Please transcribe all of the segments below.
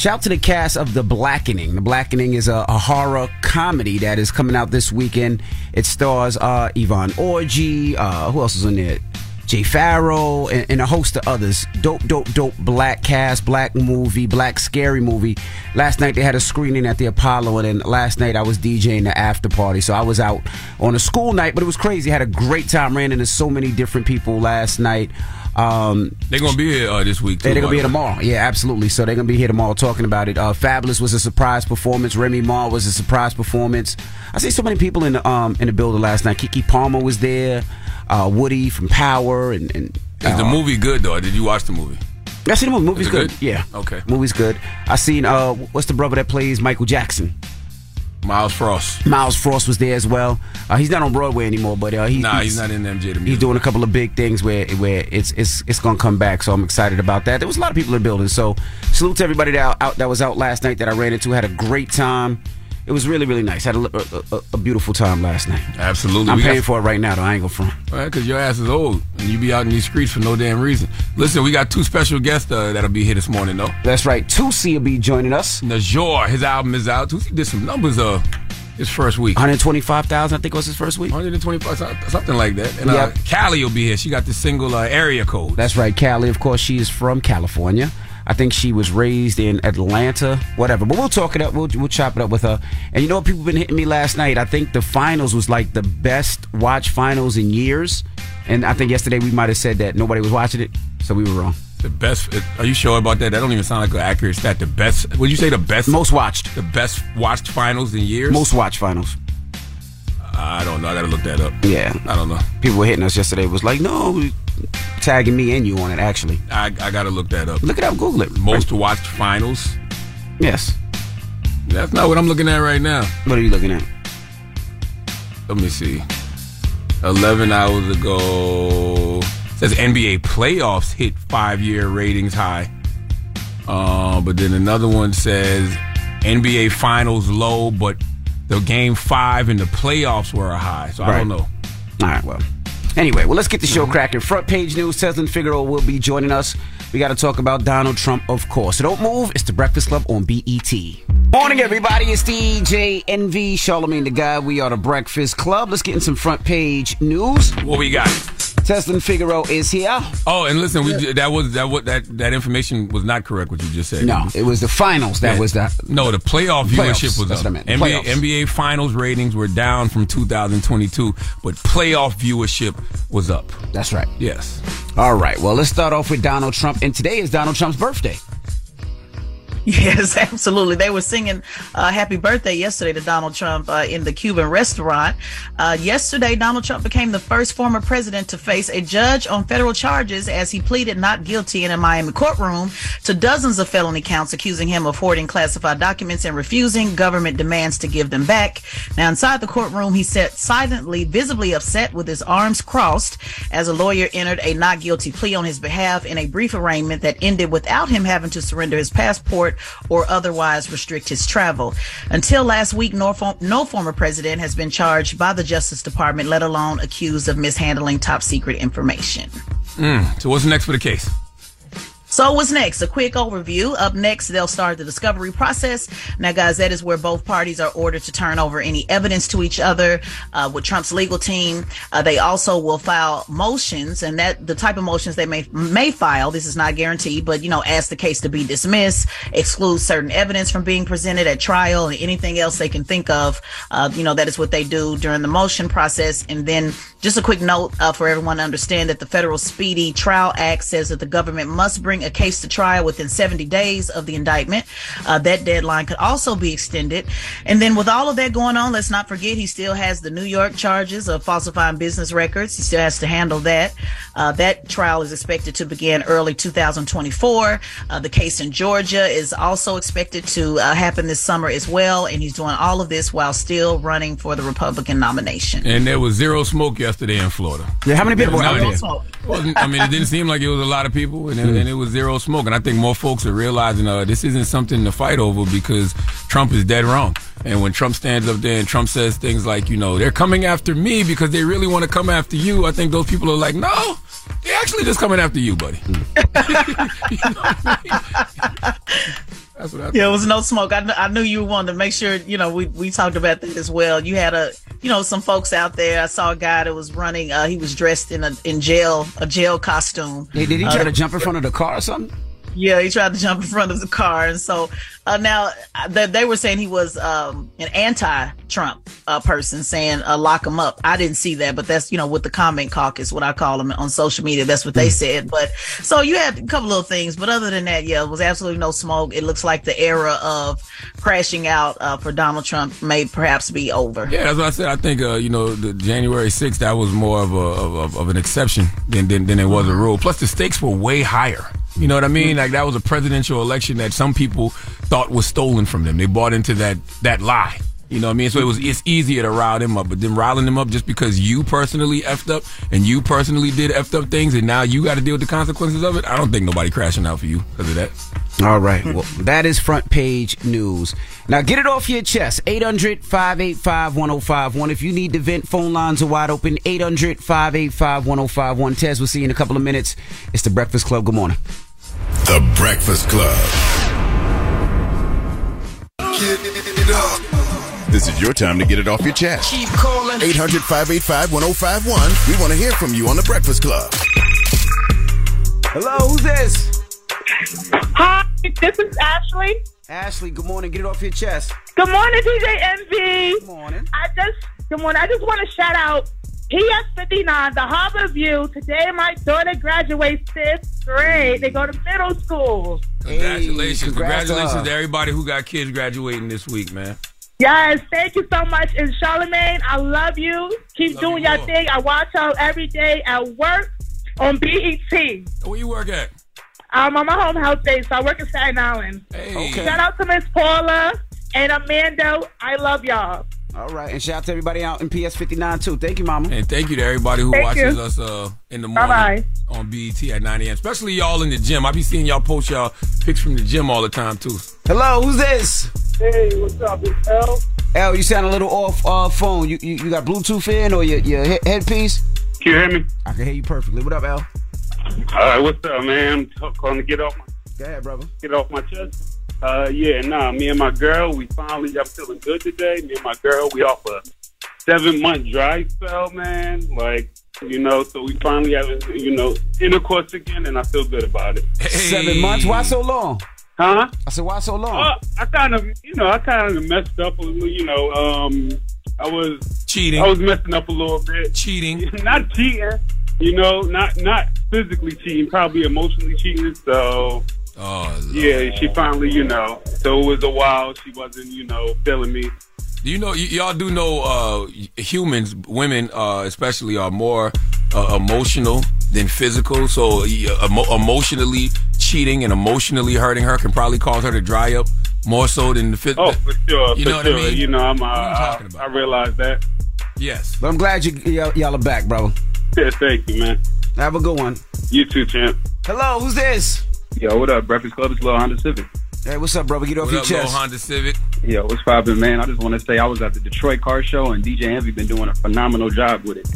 Shout to the cast of The Blackening. The Blackening is a, a, horror comedy that is coming out this weekend. It stars uh, Yvonne Orji. Uh, who else is in there? Jay Pharoah and, and, a host of others. Dope, dope, dope black cast, black movie, black scary movie. Last night they had a screening at the Apollo, and then last night I was DJing the after party. So I was out on a school night, but it was crazy. I had a great time. Ran into so many different people last night. Um, they're gonna be here uh, this week. Too, they're gonna be here tomorrow. Yeah, absolutely. So they're gonna be here tomorrow talking about it. Uh, Fabolous was a surprise performance. Remy Ma was a surprise performance. I see so many people in the um in the building last night. Keke Palmer was there. Uh, Woody from Power and. and Is the movie good though? Did you watch the movie? I seen the movie. Movie's good? good. Yeah. Okay. Movie's good. I seen uh, what's the brother that plays Michael Jackson? Myles Frost. Myles Frost was there as well. Uh, he's not on Broadway anymore, but uh, he, nah, he's, he's, not in MJ the. He's doing a couple of big things where where it's it's it's gonna come back. So I'm excited about that. There was a lot of people in the building. So salute to everybody that out that was out last night that I ran into. Had a great time. It was really really nice. Had a, a, a beautiful time last night. Absolutely. I'm we paying got, for it right now though. I ain't gonna front. Right, because your ass is old and you be out in these streets for no damn reason. Listen, we got two special guests uh, that'll be here this morning though. That's right. Toosii will be joining us. Naujour, his album is out. Toosii did some numbers. Uh, his first week. 125,000, I think was his first week. 125, something like that. And yep. uh, Kaliii will be here. She got the single uh, area code. That's right. Kaliii, of course, she is from California. I think she was raised in Atlanta, whatever. But we'll talk it up. We'll, we'll chop it up with her. And you know what? People been hitting me last night. I think the finals was like the best watch finals in years. And I think yesterday we might have said that nobody was watching it. So we were wrong. The best. Are you sure about that? That don't even sound like an accurate stat. The best. Would you say the best? Most watched. The best watched finals in years. Most watched finals. I don't know. I gotta look that up. Yeah, I don't know. People were hitting us yesterday. It was like, no, tagging me and you on it. Actually, I, I gotta look that up. Look it up. Google it. Most right. watched finals Yes. That's not what I'm looking at right now. What are you looking at? Let me see. 11 hours ago. Says NBA playoffs hit five year ratings high. Uh, but then another one says NBA finals low, but the game five in the playoffs were a high. So I don't know. All right, well. Anyway, well, let's get the show mm-hmm. cracking. Front page news. Tezlyn Figaro will be joining us. We got to talk about Donald Trump, of course. So don't move. It's the Breakfast Club on BET. Morning, everybody. It's DJ Envy, Charlemagne the Guy. We are the Breakfast Club. Let's get in some front page news. What we got? Tezlyn Figaro is here. Oh, and listen, we ju- that was that what that that information was not correct. What you just said. No, it was the finals. That Yeah. was the No, the playoff Playoffs, viewership was that's up. what I meant. NBA, Playoffs. NBA finals ratings were down from 2022, but playoff viewership was up. That's right. Yes. All right. Well, let's start off with Donald Trump. And today is Donald Trump's birthday. Yes, absolutely. They were singing uh, "Happy Birthday" yesterday to Donald Trump uh, in the Cuban restaurant. Uh, yesterday, Donald Trump became the first former president to face a judge on federal charges as he pleaded not guilty in a Miami courtroom to dozens of felony counts accusing him of hoarding classified documents and refusing government demands to give them back. Now, inside the courtroom, he sat silently, visibly upset with his arms crossed as a lawyer entered a not guilty plea on his behalf in a brief arraignment that ended without him having to surrender his passport or otherwise restrict his travel. Until last week, no, no former president has been charged by the Justice Department, let alone accused of mishandling top secret information. Mm. So what's next for the case? So what's next? A quick overview. Up next, they'll start the discovery process. Now, guys, that is where both parties are ordered to turn over any evidence to each other. Uh, with Trump's legal team, uh, they also will file motions, and that the type of motions they may may file. This is not guaranteed, but you know, ask the case to be dismissed, exclude certain evidence from being presented at trial, and anything else they can think of. Uh, you know, that is what they do during the motion process. And then, just a quick note uh, for everyone to understand that the Federal Speedy Trial Act says that the government must bring a case to trial within 70 days of the indictment. Uh, that deadline could also be extended. And then, with all of that going on, let's not forget he still has the New York charges of falsifying business records. He still has to handle that. Uh, that trial is expected to begin early 2024. Uh, the case in Georgia is also expected to uh, happen this summer as well. And he's doing all of this while still running for the Republican nomination. And there was zero smoke yesterday in Florida. Yeah, how many people were out there? wasn't- wasn't- I mean, it didn't seem like it was a lot of people, and, and it was zero smoke. And I think more folks are realizing uh, this isn't something to fight over because Trump is dead wrong. And when Trump stands up there and Trump says things like, you know, they're coming after me because they really want to come after you, I think those people are like, no, they're actually just coming after you, buddy. That's what I Yeah, it was no smoke. I, kn- I knew you wanted to make sure, you know, we, we talked about that as well. You had a, you know, some folks out there. I saw a guy that was running, uh, he was dressed in a, in jail, a jail costume. Hey, did he try Uh, to jump in front of the car or something? Yeah, he tried to jump in front of the car, and so uh, now they, they were saying he was um, an anti-Trump uh, person, saying uh, lock him up. I didn't see that, but that's you know with the comment caucus, what I call them on social media. That's what they said. But so you had a couple little things, but other than that, yeah, it was absolutely no smoke. It looks like the era of crashing out uh, for Donald Trump may perhaps be over. Yeah, that's what I said. I think uh, you know the January 6th that was more of a of, of, of an exception than, than than it was a rule. Plus the stakes were way higher. You know what I mean? Like that was a presidential election that some people thought was stolen from them. They bought into that that lie. You know what I mean? So it was it's easier to rile them up, but then riling them up just because you personally effed up and you personally did effed up things, and now you got to deal with the consequences of it. I don't think nobody crashing out for you because of that. All right. Well, that is front page news. Now get it off your chest. 800 585 1051. If you need to vent, phone lines are wide open. 800 585 1051. Tez, we'll see you in a couple of minutes. It's the Breakfast Club. Good morning. The Breakfast Club. This is your time to get it off your chest. Keep calling. 800 585 1051. We want to hear from you on The Breakfast Club. Hello, who's this? Hi, this is Ashley. Ashley, good morning. Get it off your chest. Good morning, DJ Envy. Good morning. I just good morning. I just want to shout out PS59, the Harbor View. Today, my daughter graduates fifth grade. They go to middle school. Congratulations, congrats to congratulations to everybody who got kids graduating this week, man. Yes, thank you so much. And Charlemagne, I love you. Keep Love doing you your thing. I watch y'all every day at work on BET. Where you work at? I'm on my home health day, so I work in Staten Island. Okay. Shout out to Miss Paula and Amanda. I love y'all. All right, and shout out to everybody out in PS 59 too. Thank you, Mama. And thank you to everybody who Thank watches you. us uh, in the morning Bye-bye. On BET at 9 a.m. Especially y'all in the gym. I be seeing y'all post y'all pics from the gym all the time too. Hello, who's this? Hey, what's up? It's L. L, you sound a little off uh, phone. You, you you got Bluetooth in or your your he- headpiece? Can you hear me? I can hear you perfectly. What up, L? All right, what's up, man? I'm calling to get off my Go ahead, brother. get off my chest. Uh, yeah, nah. Me and my girl, we finally. I'm feeling good today. Me and my girl, we off a seven month dry spell, man. Like you know, so we finally have you know intercourse again, and I feel good about it. Seven months? Why so long? Huh? I said, why so long? Uh, I kind of, you know, I kind of messed up a little. You know, um, I was cheating. I was messing up a little bit. Cheating. not cheating. You know, not not physically cheating, probably emotionally cheating. So. Oh, Yeah, she finally, you know. So it was a while. She wasn't, you know, feeling me. You know, y- y'all do know uh, humans, women uh, especially, are more uh, emotional than physical. So uh, emo- emotionally cheating and emotionally hurting her can probably cause her to dry up more so than the physical. Oh, for sure. You for know what. I mean? You know, I'm. Uh, What I, talking about? I realize that. Yes. But I'm glad you y'all, y'all are back, bro. Yeah, thank you, man. Have a good one. You too, champ. Hello, who's this? Yo, what up? Breakfast Club is Lil Honda Civic. Hey, what's up, brother? Get off What your up, little chest. Honda Civic? Yo, what's poppin', man? I just want to say I was at the Detroit Car Show and DJ Envy been doing a phenomenal job with it.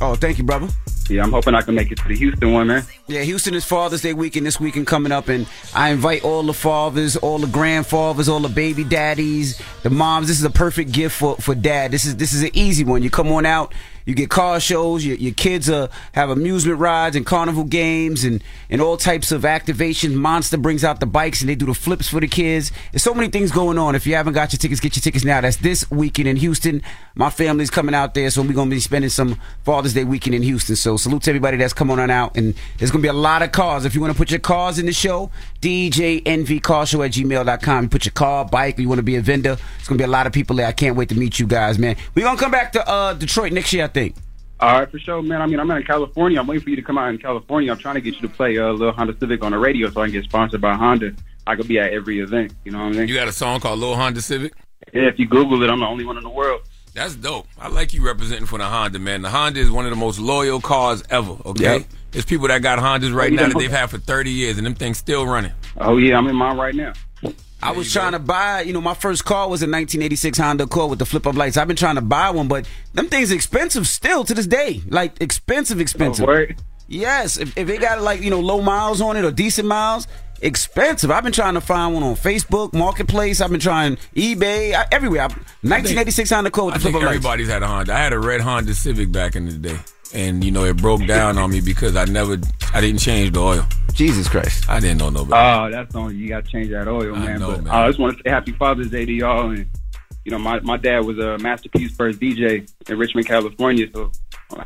Oh, thank you, brother. Yeah, I'm hoping I can make it to the Houston one, man. Yeah, Houston is Father's Day weekend this weekend coming up, and I invite all the fathers, all the grandfathers, all the baby daddies, the moms. This is a perfect gift for, for dad. This is this is an easy one. You come on out, you get car shows, your, your kids uh, have amusement rides and carnival games and, and all types of activations. Monster brings out the bikes and they do the flips for the kids. There's so many things going on. If you haven't got your tickets, get your tickets now. That's this weekend in Houston. My family's coming out there, so we're gonna be spending some Father's Day weekend in Houston. So salute to everybody that's coming on out. And there's gonna be a lot of cars. If you want to put your cars in the show, DJNVCarshow at gmail.com. You put your car, bike, you want to be a vendor. It's gonna be a lot of people there. I can't wait to meet you guys, man. We're gonna come back to uh, Detroit next year, think. All right, for sure, man. I mean, I'm in California. I'm waiting for you to come out in California. I'm trying to get you to play uh, little Honda Civic on the radio so I can get sponsored by Honda. I could be at every event. You know what I mean? You got a song called Lil Honda Civic? Yeah, if you Google it, I'm the only one in the world. That's dope. I like you representing for the Honda, man. The Honda is one of the most loyal cars ever, okay? Yep. There's people that got Hondas right Oh, now yeah. that they've had for 30 years, and them things still running. Oh yeah, I'm in mine right now. I was trying to buy, you know, my first car was a 1986 Honda Accord with the flip up lights. I've been trying to buy one, but them things expensive still to this day. Like expensive, expensive. Oh. Yes, if, if they got like you know low miles on it or decent miles, expensive. I've been trying to find one on Facebook Marketplace. I've been trying eBay I, everywhere. I, 1986 Honda Accord with I the think flip up lights. everybody's had a Honda. I had a red Honda Civic back in the day, and you know it broke down on me because I never, I didn't change the oil. Jesus Christ, I didn't know nobody. Oh, that's on you. Got to change that oil, man. I know, but man. I just want to say Happy Father's Day to y'all. And you know, my my dad was a Masterpiece first DJ in Richmond, California. So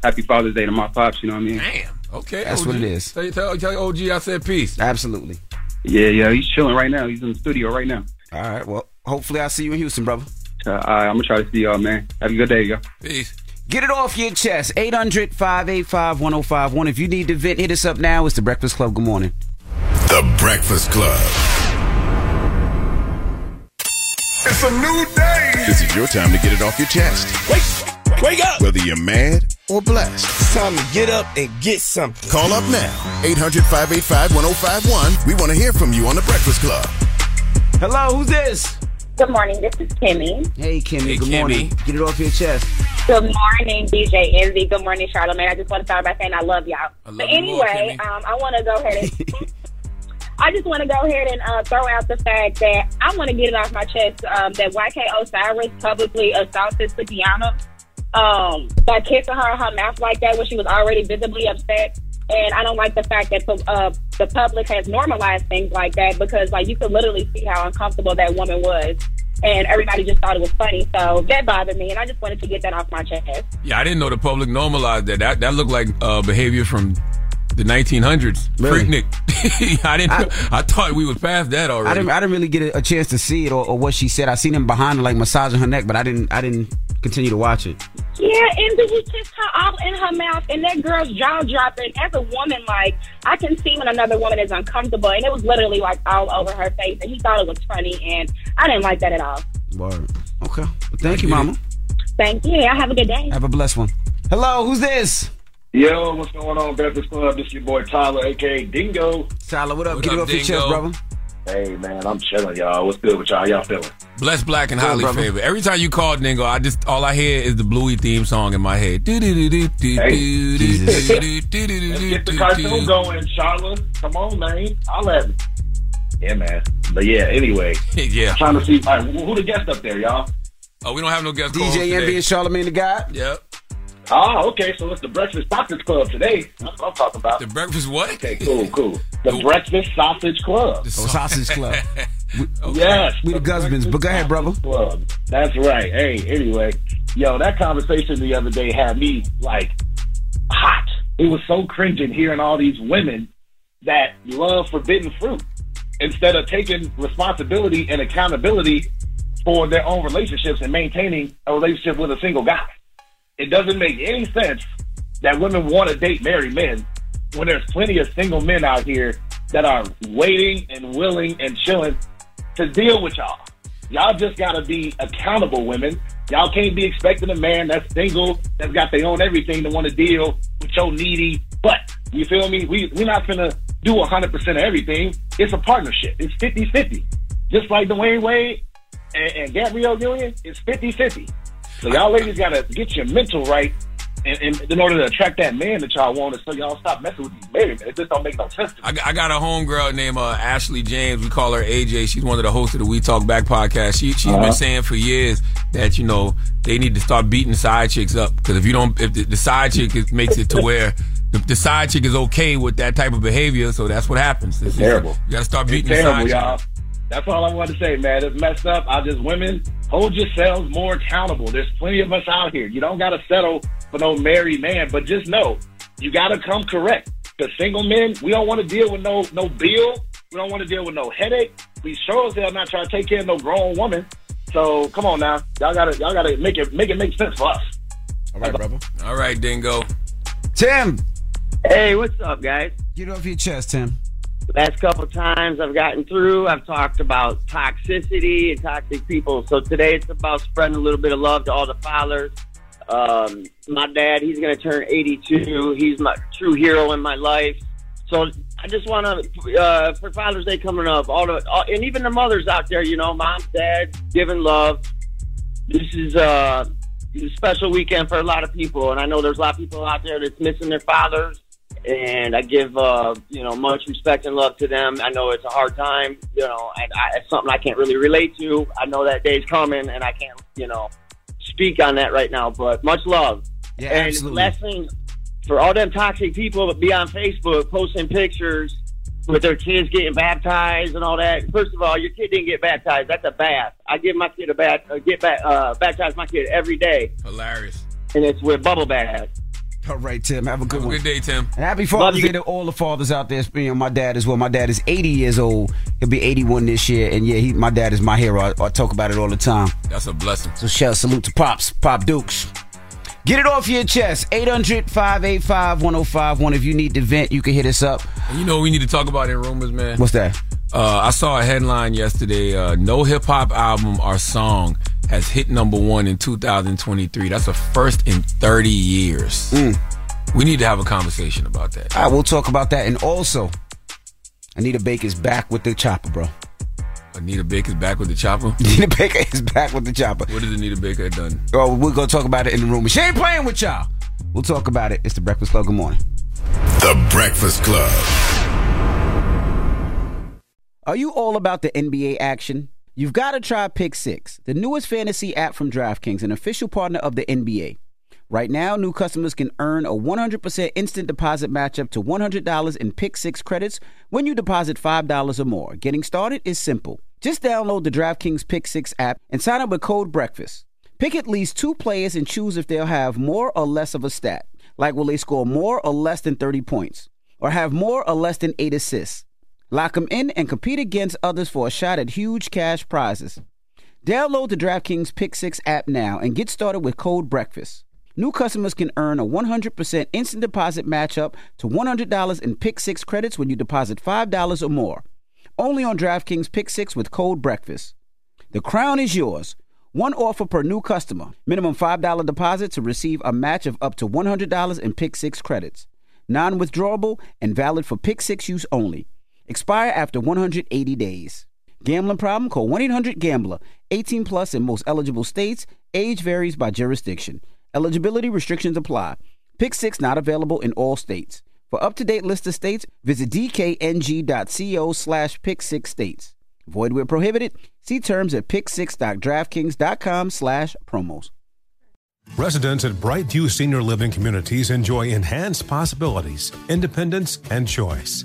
Happy Father's Day to my pops. You know what I mean? Damn. Okay, That's OG. what it is. Tell, tell, tell OG I said peace. Absolutely. Yeah, yeah. He's chilling right now. He's in the studio right now. All right. Well, hopefully I'll see you in Houston, brother. Uh, all right, I'm gonna try to see y'all, man. Have a good day, y'all. Peace. Get it off your chest. 800 585 1051. If you need to vent, hit us up now. It's the Breakfast Club. Good morning. The Breakfast Club. It's a new day. This is your time to get it off your chest. Wake, wake up. Whether you're mad or blessed. It's time to get up and get something. Call up now. 800 585 1051. We want to hear from you on The Breakfast Club. Hello, who's this? Good morning. This is Kimmy. Hey, Kimmy. Hey, good Kimmy. morning. Get it off your chest. Good morning, DJ Envy. Good morning, Charlemagne. I just want to start by saying I love y'all. I love but you more, anyway, Kimmy. um, I want to go ahead and. I just want to go ahead and uh, throw out the fact that I want to get it off my chest um, that YK Osiris publicly assaulted Sukihana um, by kissing her in her mouth like that when she was already visibly upset. And I don't like the fact that uh, the public has normalized things like that because, like, you could literally see how uncomfortable that woman was, and everybody just thought it was funny. So that bothered me, and I just wanted to get that off my chest. Yeah, I didn't know the public normalized that. That that looked like uh, behavior from the 1900s. Really? Freaknik. I didn't. I, thought we was past that already. I didn't. I didn't really get a, a chance to see it or, or what she said. I seen him behind her, like massaging her neck, but I didn't. I didn't continue to watch it. Yeah, and then he kissed her all in her mouth, and that girl's jaw dropping. As a woman, like I can see when another woman is uncomfortable, and it was literally like all over her face, and he thought it was funny, and I didn't like that at all. Word. Okay. Well, thank you, Mama. Thank you. Y'all have a good day. Have a blessed one. Hello, who's this? Yo, what's going on, Breakfast Club? This is your boy Tyler, aka Dingo. Tyler, what up? What Get it up, off your chest, Dingo? brother. Hey, man, I'm chilling, y'all. What's good with y'all? How y'all feeling? Blessed, black, and Good, highly favored. Every time you call Dingo, I just all I hear is the Bluey theme song in my head. Let's get the cartoon going, Charlotte. Come on, man. I'll let me. Yeah, man. But yeah, anyway. yeah. Trying to see, all right, who who the guest up there, y'all? Oh, we don't have no guest DJ Envy and Charlemagne the God. Yep. Ah, okay, so it's the Breakfast Sausage Club today. That's what I'm talking about. The Breakfast what? Okay, cool, cool. The Breakfast Sausage Club. Oh, Sausage Club. Yes. We the husbands, but go ahead, brother. Club. That's right. Hey, anyway, yo, that conversation the other day had me like hot. It was so cringing hearing all these women that love forbidden fruit instead of taking responsibility and accountability for their own relationships and maintaining a relationship with a single guy. It doesn't make any sense that women want to date married men when there's plenty of single men out here that are waiting and willing and chilling to deal with y'all. Y'all just gotta be accountable, women. Y'all can't be expecting a man that's single, that's got their own everything to want to deal with your needy butt. You feel me? We we're not gonna do hundred percent of everything. It's a partnership. It's 50-50. Just like Dwyane Wade and, and Gabrielle Union, it's 50-50. So y'all ladies gotta get your mental right in, in, in order to attract that man that y'all want. So y'all stop messing with these married men. It just don't make no sense. I, got- I got a homegirl named uh, Ashley James. We call her AJ. She's one of the hosts of the We Talk Back podcast. She she's Uh-huh. been saying for years that you know they need to start beating side chicks up because if you don't, if the, the side chick is, makes it to where the, the side chick is okay with that type of behavior, so that's what happens. It's, terrible. You got to start It's beating the terrible, side y'all. Chick. That's all I want to say, man. It's messed up. I just women hold yourselves more accountable. There's plenty of us out here. You don't got to settle for no married man, but just know you got to come correct. Because single men, we don't want to deal with no no bill. We don't want to deal with no headache. We sure as hell not trying to take care of no grown woman. So come on now, y'all gotta y'all gotta make it make it make sense for us. All right, brother. All right, Dingo. Tim. Hey, what's up, guys? Get off your chest, Tim. Last couple times I've gotten through, I've talked about toxicity and toxic people. So today it's about spreading a little bit of love to all the fathers. Um, my dad, he's going to turn 82. He's my true hero in my life. So I just want to, uh, for Father's Day coming up, all the, all, and even the mothers out there, you know, mom, dad, giving love. This is uh, a special weekend for a lot of people, and I know there's a lot of people out there that's missing their fathers and I give uh, you know much respect and love to them. I know it's a hard time, you know, and I, it's something I can't really relate to. I know that day's coming, and I can't you know speak on that right now. But much love. Yeah, and absolutely. last thing for all them toxic people that be on Facebook posting pictures with their kids getting baptized and all that. First of all, your kid didn't get baptized. That's a bath. I give my kid a bath. Uh, get back, uh, baptize my kid every day, Hilarious. and it's with bubble bath. All right, Tim. Have a good Have a one. good day, Tim. And happy Father's Day to all the fathers out there. You know, my dad as well. My dad is 80 years old. He'll be 81 this year. And yeah, he, my dad is my hero. I, I talk about it all the time. That's a blessing. So shout salute to Pops, Pop Dukes. Get it off your chest. 800 585 1051. If you need to vent, you can hit us up. You know what we need to talk about in rumors, man? What's that? Uh, I saw a headline yesterday. Uh, no hip hop album or song has hit number one in 2023. That's a first in 30 years. Mm. We need to have a conversation about that. All right, we'll talk about that. And also, Anita Baker's back with the chopper, bro. Anita Baker's back with the chopper. Anita Baker is back with the chopper. What has Anita Baker done? Oh, we're going to talk about it in the room. She ain't playing with y'all. We'll talk about it. It's the Breakfast Club. Good morning. The Breakfast Club. Are you all about the NBA action? You've got to try Pick Six, the newest fantasy app from DraftKings, an official partner of the NBA. Right now, new customers can earn a 100% instant deposit match up to $100 in Pick Six credits when you deposit $5 or more. Getting started is simple. Just download the DraftKings Pick Six app and sign up with code BREAKFAST. Pick at least two players and choose if they'll have more or less of a stat, like will they score more or less than 30 points, or have more or less than 8 assists. Lock them in and compete against others for a shot at huge cash prizes. Download the DraftKings Pick 6 app now and get started with code BREAKFAST. New customers can earn a 100% instant deposit match up to $100 in Pick 6 credits when you deposit $5 or more. Only on DraftKings Pick 6 with code BREAKFAST. The crown is yours. One offer per new customer. Minimum $5 deposit to receive a match of up to $100 in Pick 6 credits. Non withdrawable and valid for Pick 6 use only. Expire after 180 days. Gambling problem? Call 1 800 Gambler. 18 plus in most eligible states. Age varies by jurisdiction. Eligibility restrictions apply. Pick 6 not available in all states. For up to date list of states, visit dkng.co slash pick 6 states. Void where prohibited. See terms at pick6.draftkings.com slash promos. Residents at Brightview Senior Living Communities enjoy enhanced possibilities, independence, and choice.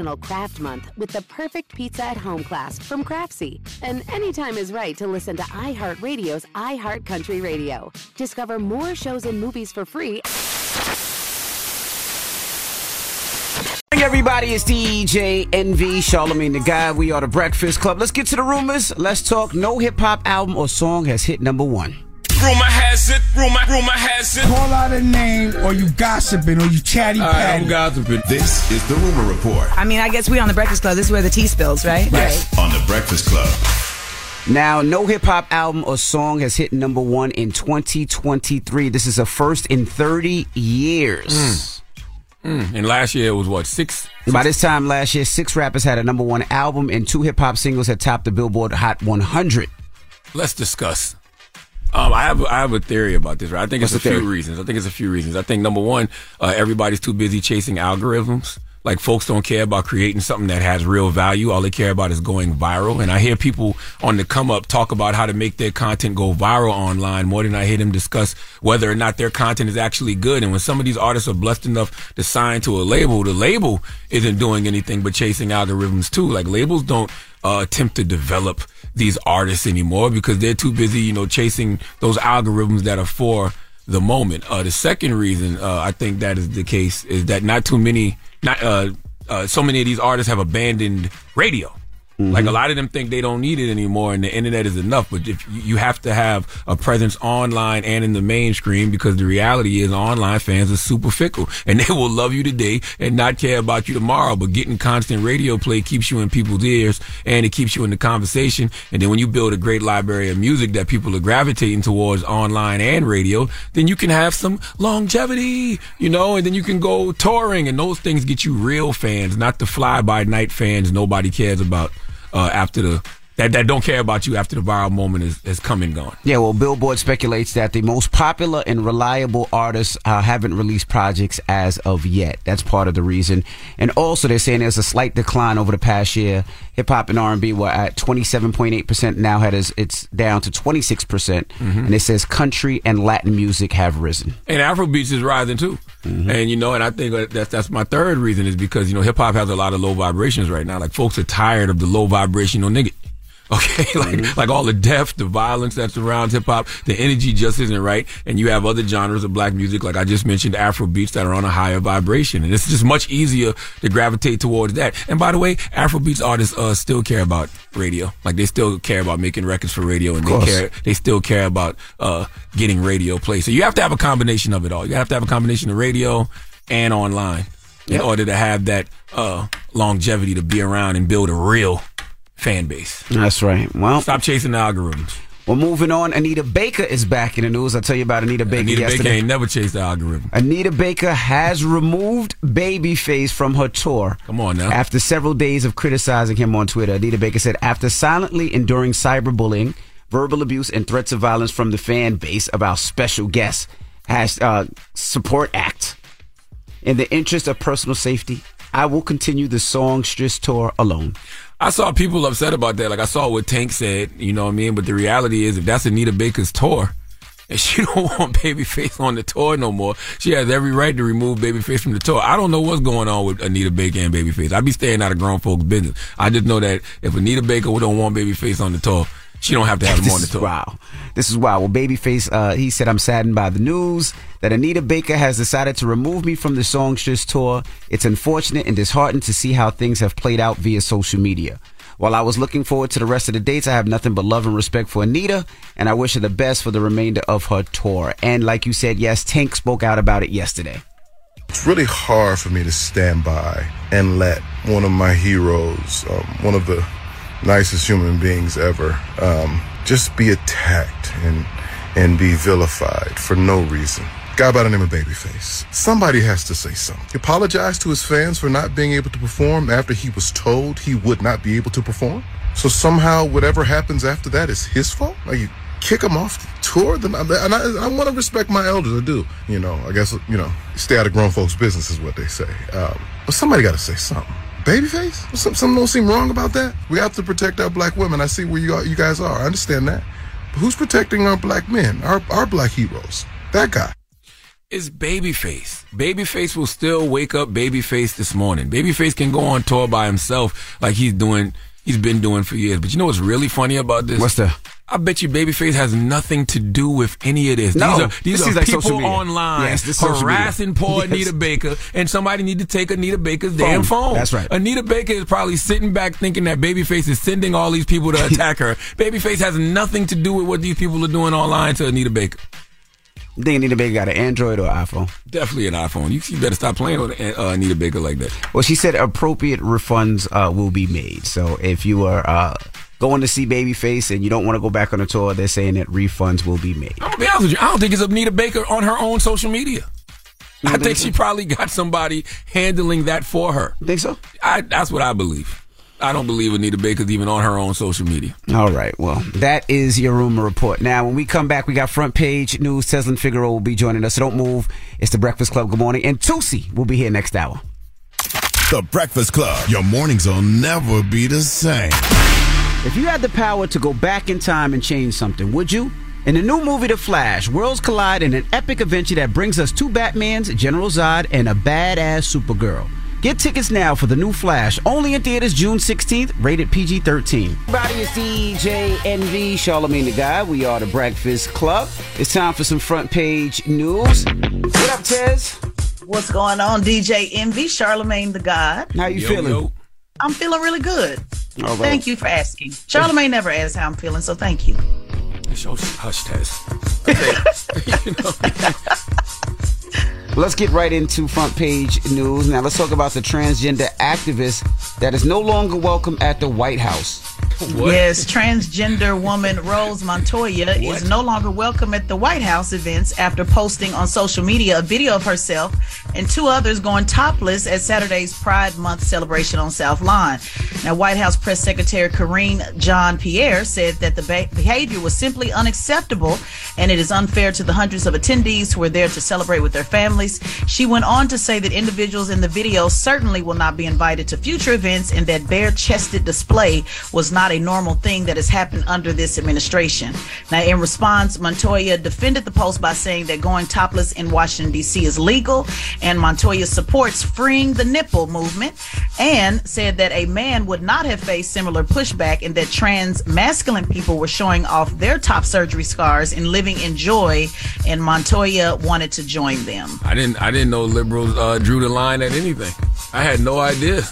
National Craft Month with the perfect pizza at home class from Craftsy. And anytime is right to listen to iHeartRadio's iHeart Country Radio. Discover more shows and movies for free. Morning, everybody. It's DJ Envy, Charlemagne the Guy. We are the Breakfast Club. Let's get to the rumors. Let's talk. No hip hop album or song has hit number one. Rumor has it, rumor, rumor has it. Call out a name or you gossiping or you chatty All right, I'm gossiping. This is the Rumor Report. I mean, I guess we on the Breakfast Club. This is where the tea spills, right? Yes, on the Breakfast Club. Now, no hip hop album or song has hit number one in 2023. This is a first in 30 years. Mm, and last year it was what six? By this time last year, six rappers had a number one album and two hip hop singles had topped the Billboard Hot 100. Let's discuss. Um, I have I have a theory about this. Right, I think What's it's a few reasons. I think it's a few reasons. I think number one, uh, everybody's too busy chasing algorithms. Like folks don't care about creating something that has real value. All they care about is going viral. And I hear people on the come up talk about how to make their content go viral online more than I hear them discuss whether or not their content is actually good. And when some of these artists are blessed enough to sign to a label, the label isn't doing anything but chasing algorithms too. Like labels don't uh, attempt to develop these artists anymore because they're too busy, you know, chasing those algorithms that are for the moment. Uh, the second reason uh, I think that is the case is that not too many, not uh, uh, so many of these artists have abandoned radio. Mm-hmm. Like a lot of them think they don't need it anymore, and the internet is enough. But if you you have to have a presence online and in the mainstream, because the reality is online fans are super fickle, and they will love you today and not care about you tomorrow. But getting constant radio play keeps you in people's ears, and it keeps you in the conversation. And then when you build a great library of music that people are gravitating towards online and radio, then you can have some longevity, you know, and then you can go touring, and those things get you real fans, not the fly by night fans nobody cares about uh, after the that that don't care about you after the viral moment is, is come and gone. Yeah, well, Billboard speculates that the most popular and reliable artists uh, haven't released projects as of yet. That's part of the reason. And also, they're saying there's a slight decline over the past year. Hip hop and R&B were at 27.8 percent. Now had is it's down to 26 percent. Mhm. And it says country and Latin music have risen. And Afrobeats is rising too. And you know, and I think that- that's that's my third reason is because you know hip hop has a lot of low vibrations right now. Like folks are tired of the low vibrational nigga. Okay, like like all the death, the violence that surrounds hip hop, the energy just isn't right. And you have other genres of black music, like I just mentioned, Afro beats that are on a higher vibration, and it's just much easier to gravitate towards that. And by the way, Afro beats artists uh, still care about radio, like they still care about making records for radio, and they care they still care about uh, getting radio play. So you have to have a combination of it all. You have to have a combination of radio and online in Yep. order to have that uh, longevity to be around and build a real fan base. That's right. Well, stop chasing the algorithms. Well, moving on, Anita Baker is back in the news. I'll tell you about Anita Baker Anita Baker yesterday. ain't never chased the algorithm. Anita Baker has removed Babyface from her tour. Come on now. After several days of criticizing him on Twitter, Anita Baker said, after silently enduring cyberbullying, verbal abuse, and threats of violence from the fan base of our special guest, has uh, support act. In the interest of personal safety, I will continue the Songstress tour alone. I saw people upset about that. Like I saw what Tank said, you know what I mean? But the reality is if that's Anita Baker's tour and she don't want Babyface on the tour no more, she has every right to remove Babyface from the tour. I don't know what's going on with Anita Baker and Babyface. I'd be staying out of grown folks' business. I just know that if Anita Baker don't want Babyface on the tour, she don't have to have him This on the is tour. Wow. This is wow. Well, Babyface, uh, he said, I'm saddened by the news that Anita Baker has decided to remove me from the Songstress tour. It's unfortunate and disheartened to see how things have played out via social media. While I was looking forward to the rest of the dates, I have nothing but love and respect for Anita, and I wish her the best for the remainder of her tour. And like you said, yes, Tank spoke out about it yesterday. It's really hard for me to stand by and let one of my heroes, um, one of the nicest human beings ever, um, just be attacked and and be vilified for no reason. Guy by the name of Babyface. Somebody has to say something. He apologized to his fans for not being able to perform after he was told he would not be able to perform. So somehow, whatever happens after that is his fault. Like you kick him off the tour, then and I, I want to respect my elders. I do. You know, I guess you know, stay out of grown folks' business is what they say. Um, but somebody got to say something. Babyface, Some, something don't seem wrong about that. We have to protect our black women. I see where you are, you guys are. I understand that. But who's protecting our black men, our our black heroes? That guy. It's Babyface. Babyface will still wake up Babyface this morning. Babyface can go on tour by himself like he's doing, he's been doing for years. But you know what's really funny about this? What's that? I bet you Babyface has nothing to do with any of this. No, these are, these is are like people media. online Yes, this is social media. harassing poor Yes. Anita Baker, and somebody need to take Anita Baker's damn Phone. phone. That's right. Anita Baker is probably sitting back thinking that Babyface is sending all these people to attack her. Babyface has nothing to do with what these people are doing online to Anita Baker. You think Anita Baker got an Android or iPhone? Definitely an iPhone. You, you better stop playing with uh, Anita Baker like that. Well, she said appropriate refunds uh, will be made. So if you are uh, going to see Babyface and you don't want to go back on the tour, they're saying that refunds will be made. I'm gonna be honest with you. I don't think it's Anita Baker on her own social media. I think she probably got somebody handling that for her. You think so? I, that's what I believe. I don't believe Anita Baker's even on her own social media. All right. Well, that is your rumor report. Now, when we come back, we got front page news. Tezlyn Figaro will be joining us. So don't move. It's the Breakfast Club. Good morning. And Toosii will be here next hour. The Breakfast Club. Your mornings will never be the same. If you had the power to go back in time and change something, would you? In the new movie The Flash, worlds collide in an epic adventure that brings us two Batmans, General Zod, and a badass Supergirl. Get tickets now for the new Flash, only in theaters June 16th, rated PG 13. Everybody, it's DJ Envy, Charlemagne the Guy. We are the Breakfast Club. It's time for some front page news. What up, Tez? What's going on, DJ Envy, Charlemagne the God? How you feeling? I'm feeling really good. All right. Thank you for asking. Charlemagne never asks how I'm feeling, so thank you. Show hush test. Let's get right into front page news. Now, let's talk about the transgender activist that is no longer welcome at the White House. Yes, transgender woman Rose Montoya is no longer welcome at the White House events after posting on social media a video of herself and two others going topless at Saturday's Pride Month celebration on South Lawn. Now, White House Press Secretary Karine Jean Pierre said that the be- behavior was simply unacceptable and it is unfair to the hundreds of attendees who were there to celebrate with their families. She went on to say that individuals in the video certainly will not be invited to future events and that bare chested display was not a normal thing that has happened under this administration. Now, in response, Montoya defended the post by saying that going topless in Washington, D.C. is legal and Montoya supports freeing the nipple movement and said that a man would not have faced similar pushback and that trans masculine people were showing off their top surgery scars and living in joy and Montoya wanted to join them. I didn't. I didn't know liberals uh, drew the line at anything. I had no idea.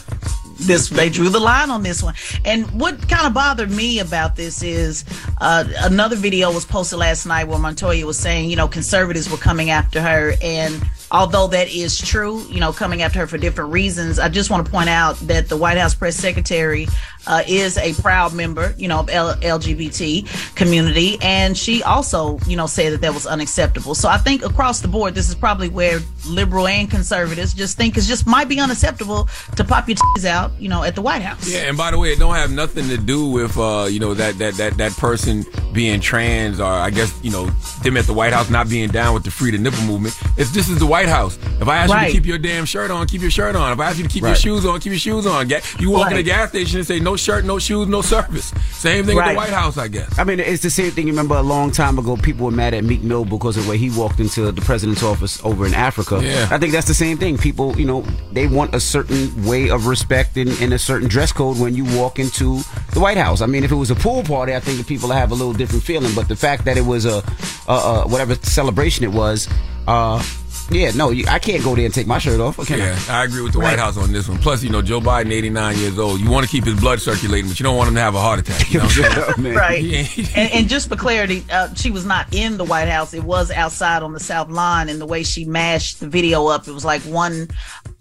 this they drew the line on this one and what kind of bothered me about this is uh, another video was posted last night where montoya was saying you know conservatives were coming after her and although that is true you know coming after her for different reasons i just want to point out that the white house press secretary uh, is a proud member, you know, of L- LGBT community, and she also, you know, said that that was unacceptable. So I think across the board, this is probably where liberal and conservatives just think it just might be unacceptable to pop your t's out, you know, at the White House. Yeah, and by the way, it don't have nothing to do with uh, you know that that that that person being trans or I guess you know them at the White House not being down with the free the nipple movement. It's this is the White House. If I ask you to keep your damn shirt on, keep your shirt on. If I ask you to keep your shoes on, keep your shoes on. You walk in a gas station and say no shirt, no shoes, no service. Same thing at the White House, I guess. I mean, it's the same thing. You remember a long time ago, people were mad at Meek Mill because of the way he walked into the president's office over in Africa. Yeah. I think that's the same thing. People, you know, they want a certain way of respect and, and a certain dress code when you walk into the White House. I mean, if it was a pool party, I think the people have a little different feeling. But the fact that it was a, a, a whatever celebration it was, uh, yeah, no, you, I can't go there and take my shirt off. Okay, Yeah, I agree with the White House on this one. Plus, you know, Joe Biden, 89 years old. You want to keep his blood circulating, but you don't want him to have a heart attack. You know what I'm saying? Right. And, and just for clarity, uh, she was not in the White House. It was outside on the South Lawn. And the way she mashed the video up, it was like one,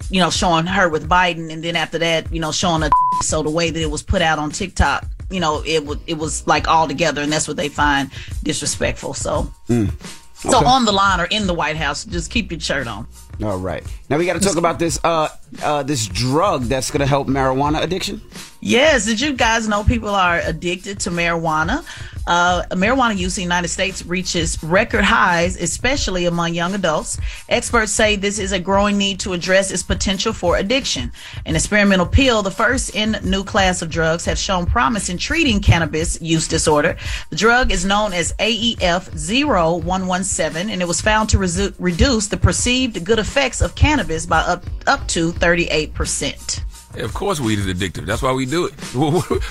you know, showing her with Biden, and then after that, you know, showing her. So the way that it was put out on TikTok, you know, it was it was like all together, and that's what they find disrespectful. So, Mm. So Okay. on the line or in the White House, just keep your shirt on. All right. Now we got to talk about this uh uh this drug that's going to help marijuana addiction. Yes, did you guys know people are addicted to marijuana? Uh, marijuana use in the United States reaches record highs, especially among young adults. Experts say this is a growing need to address its potential for addiction. An experimental pill, the first in new class of drugs, have shown promise in treating cannabis use disorder. The drug is known as AEF 0117, and it was found to resu- reduce the perceived good effects of cannabis by up, up to 38%. Of course, weed is addictive. That's why we do it.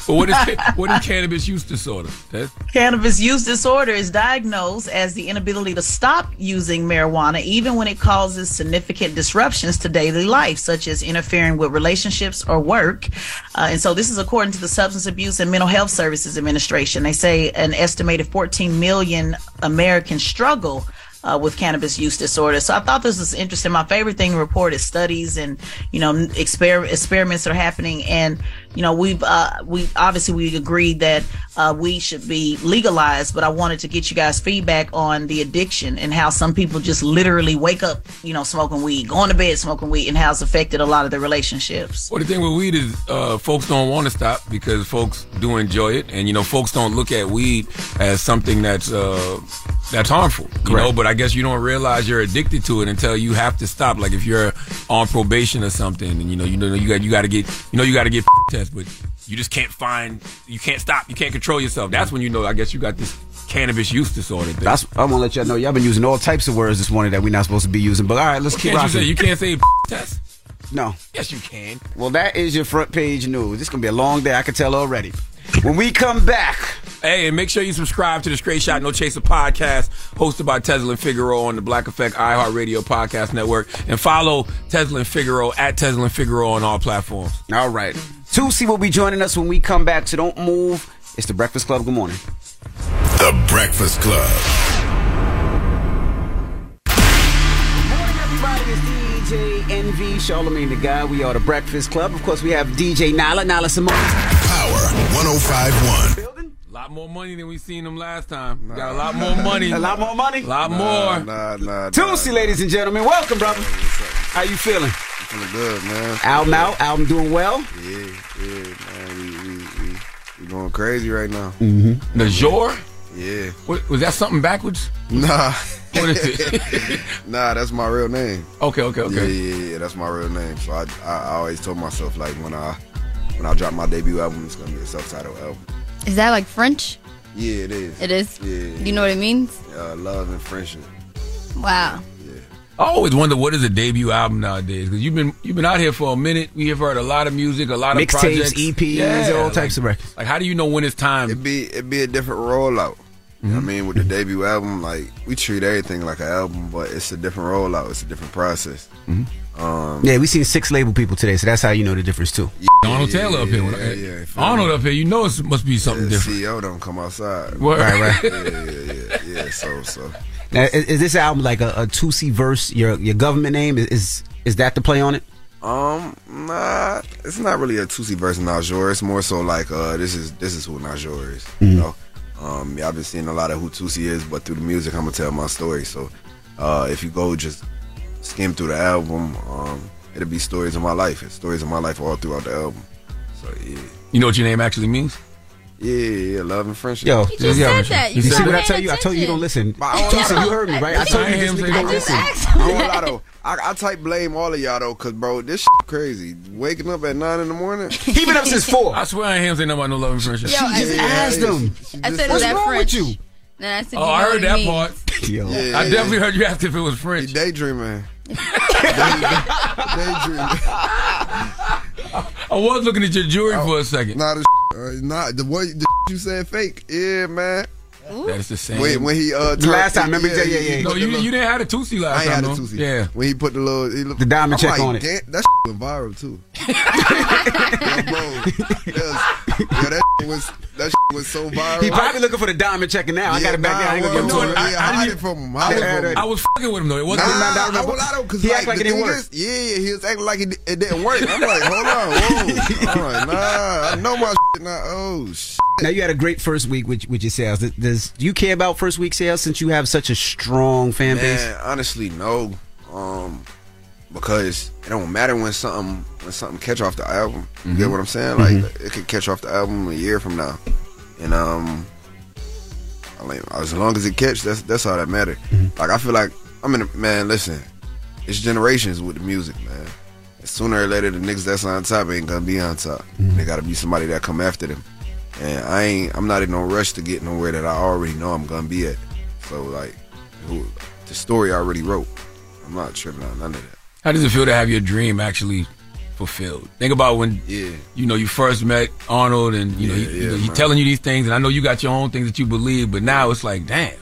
what, is, what is cannabis use disorder? That- Cannabis use disorder is diagnosed as the inability to stop using marijuana, even when it causes significant disruptions to daily life, such as interfering with relationships or work. Uh, and so, this is according to the Substance Abuse and Mental Health Services Administration. They say an estimated 14 million Americans struggle. Uh, with cannabis use disorder. So I thought this was interesting. My favorite thing to report is studies and, you know, exper- experiments that are happening. And, you know, we've, uh, we obviously we agreed that, uh, we should be legalized, but I wanted to get you guys feedback on the addiction and how some people just literally wake up, you know, smoking weed, going to bed smoking weed and how it's affected a lot of their relationships. Well, the thing with weed is uh, folks don't want to stop because folks do enjoy it, and you know, folks don't look at weed as something that's uh, that's harmful. You know, but I guess you don't realize you're addicted to it until you have to stop. Like if you're on probation or something, and you know, you know, you got you got to get you know you got to get but you just can't find you can't stop, you can't control yourself. That's when you know. I guess you got this cannabis use disorder. Thing. That's I want to let y'all know y'all been using all types of words this morning that we're not supposed to be using. But all right, let's keep can't you say you can't say test? No. Yes, you can. Well, that is your front page news. It's gonna be a long day. I can tell already. When we come back, Hey, and make sure you subscribe to the Straight Shot No Chaser podcast, hosted by Tezlyn Figaro on the Black Effect iHeartRadio podcast network, and follow Tezlyn Figaro at Tezlyn Figaro on all platforms. all right. Toosii will be joining us when we come back. So don't move. It's the Breakfast Club. Good morning. The Breakfast Club. Morning, everybody, it's DJ Envy Charlemagne the guy. We are the Breakfast Club. Of course, we have DJ Nala Nala Simone. Power 1051. A lot more money than we seen them last time. Got a lot more money. A lot more money. A lot Nah, more. Nah, nah, Toosii, ladies and gentlemen, welcome, brother. How you feeling? Feeling good, man. Album out. Album doing well. Yeah, yeah, man. We we we going crazy right now. Mm-hmm. Naujour? Yeah. What, was that something backwards? Nah. What is it? nah, that's my real name. Okay, okay, okay. Yeah, yeah, yeah. That's my real name. So I, I, I always told myself like when I, when I drop my debut album, it's gonna be a self-titled album. Is that like French? Yeah, it is. It is? Yeah. Do you know what it means? Uh, love and friendship. Wow. I always wonder what is a debut album nowadays because you've been you've been out here for a minute. We have heard a lot of music, a lot of Mixtapes, projects, EPs, all types of records. Like, how do you know when it's time? It'd be it'd be a different rollout. You know what I mean, with the debut album, like we treat everything like an album, but it's a different rollout. It's a different process. Um, Yeah, we seen six label people today, so that's how you know the difference too. Arnold Taylor up here. Yeah, yeah, feel Arnold me? up here, you know it must be something the different. CEO don't come outside. Word. Right, right. yeah, yeah, yeah, yeah. So, so Now, is, is this album like a, a Toosii verse? Your your government name is, is is that the play on it? Um, nah, it's not really a Toosii verse Naujour. It's more so like uh, this is this is who Naujour is. You Mhm. know, um, yeah, I've been seeing a lot of who Toosii is, but through the music, I'm gonna tell my story. So, uh, if you go just skim through the album, um, it'll be stories of my life. It's stories of my life all throughout the album. So yeah, You know what your name actually means? Yeah, yeah, love and friendship. Yo, You just said that. You You see what I tell you? I told you you don't listen. I Toosii, you heard me, right? I told you this nigga don't listen. I don't lie though. I, I type blame all of y'all though, cause bro, this shit crazy. Waking up at nine in the morning. He been up since four. I swear I ain't him say nothing about no love and friendship. Yo, I just asked him. I said, What's is that wrong with French? you? Then I said, Oh, you I heard that means. part. Yo. Yeah, I yeah. definitely heard you asked if it was French. Daydreaming. Daydreaming. I was looking at your jewelry for a second. Nah, the uh, not the what the you said fake. Yeah, man. That is the same. When, when he uh The last time, remember? Yeah, yeah, yeah. No, you, little- you didn't have a Toosii last I ain't time. I had a no? Toosii. Yeah. When he put the little he look, The diamond I'm check like, on it. Damn, that went viral too. Yo, bro, yes. Yo, that was that was so viral. He probably looking for the diamond checker now. I got it back there. I ain't gonna give nah, him to him. Yeah, hide it from him. I Hide was, him. I was fucking with him though. It wasn't. I lie though, because He like, act like it didn't work. Is, yeah, he was acting like it, it didn't work. I'm like, hold on, whoa. I'm like, nah, I know my shit. Nah, oh shit. Now you had a great first week with with your sales. Does- Does do you care about first week sales since you have such a strong fan base? Man, honestly, no. Um, because it don't matter when something when something catch off the album. You get Mhm. what I'm saying? Like Mhm. it could catch off the album a year from now, and um, I mean, as long as it catch, that's that's all that matter. Like I feel like I mean, man, listen, it's generations with the music, man. Sooner or later, the niggas that's on top ain't gonna be on top. They gotta be somebody that come after them. And I ain't, I'm not in no rush to get nowhere that I already know I'm gonna be at. So like, who, the story I already wrote. I'm not tripping on none of that. How does it feel to have your dream actually fulfilled? Think about when Yeah. you know you first met Arnold, and you know, Yeah, he, you yeah, know he's telling you these things, and I know you got your own things that you believe, but now it's like, damn.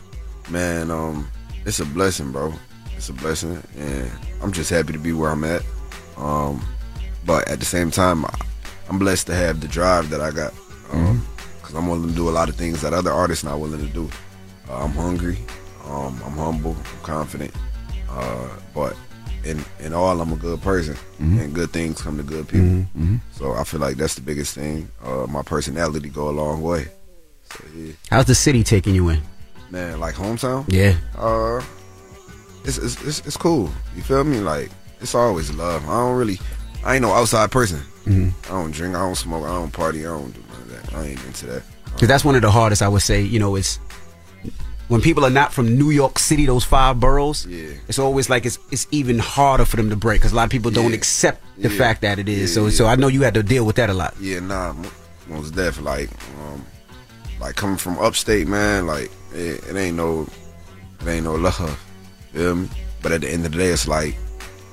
Man, um, it's a blessing, bro. It's a blessing, and I'm just happy to be where I'm at. Um, but at the same time, I'm blessed to have the drive that I got, um, because I'm willing to do a lot of things that other artists not willing to do. Uh, I'm hungry, um, I'm humble, I'm confident, uh, but in in all, I'm a good person, and good things come to good people. So I feel like that's the biggest thing. Uh, my personality go a long way. So yeah. How's the city taking you in? Man, like hometown? Yeah. Uh, it's, it's it's it's cool. You feel me? Like it's always love. I don't really, I ain't no outside person. Mhm. I don't drink. I don't smoke. I don't party. I don't do none of that. I ain't into that. Because that's one of the hardest. I would say. You know, it's when people are not from New York City, those five boroughs. Yeah. It's always like it's it's even harder for them to break because a lot of people don't accept the Yeah. fact that it is. So so I know you had to deal with that a lot. Yeah, nah, mo- most def. Like, um, like coming from upstate, man. Like it, it ain't no, it ain't no love. Feel me? But at the end of the day, it's like,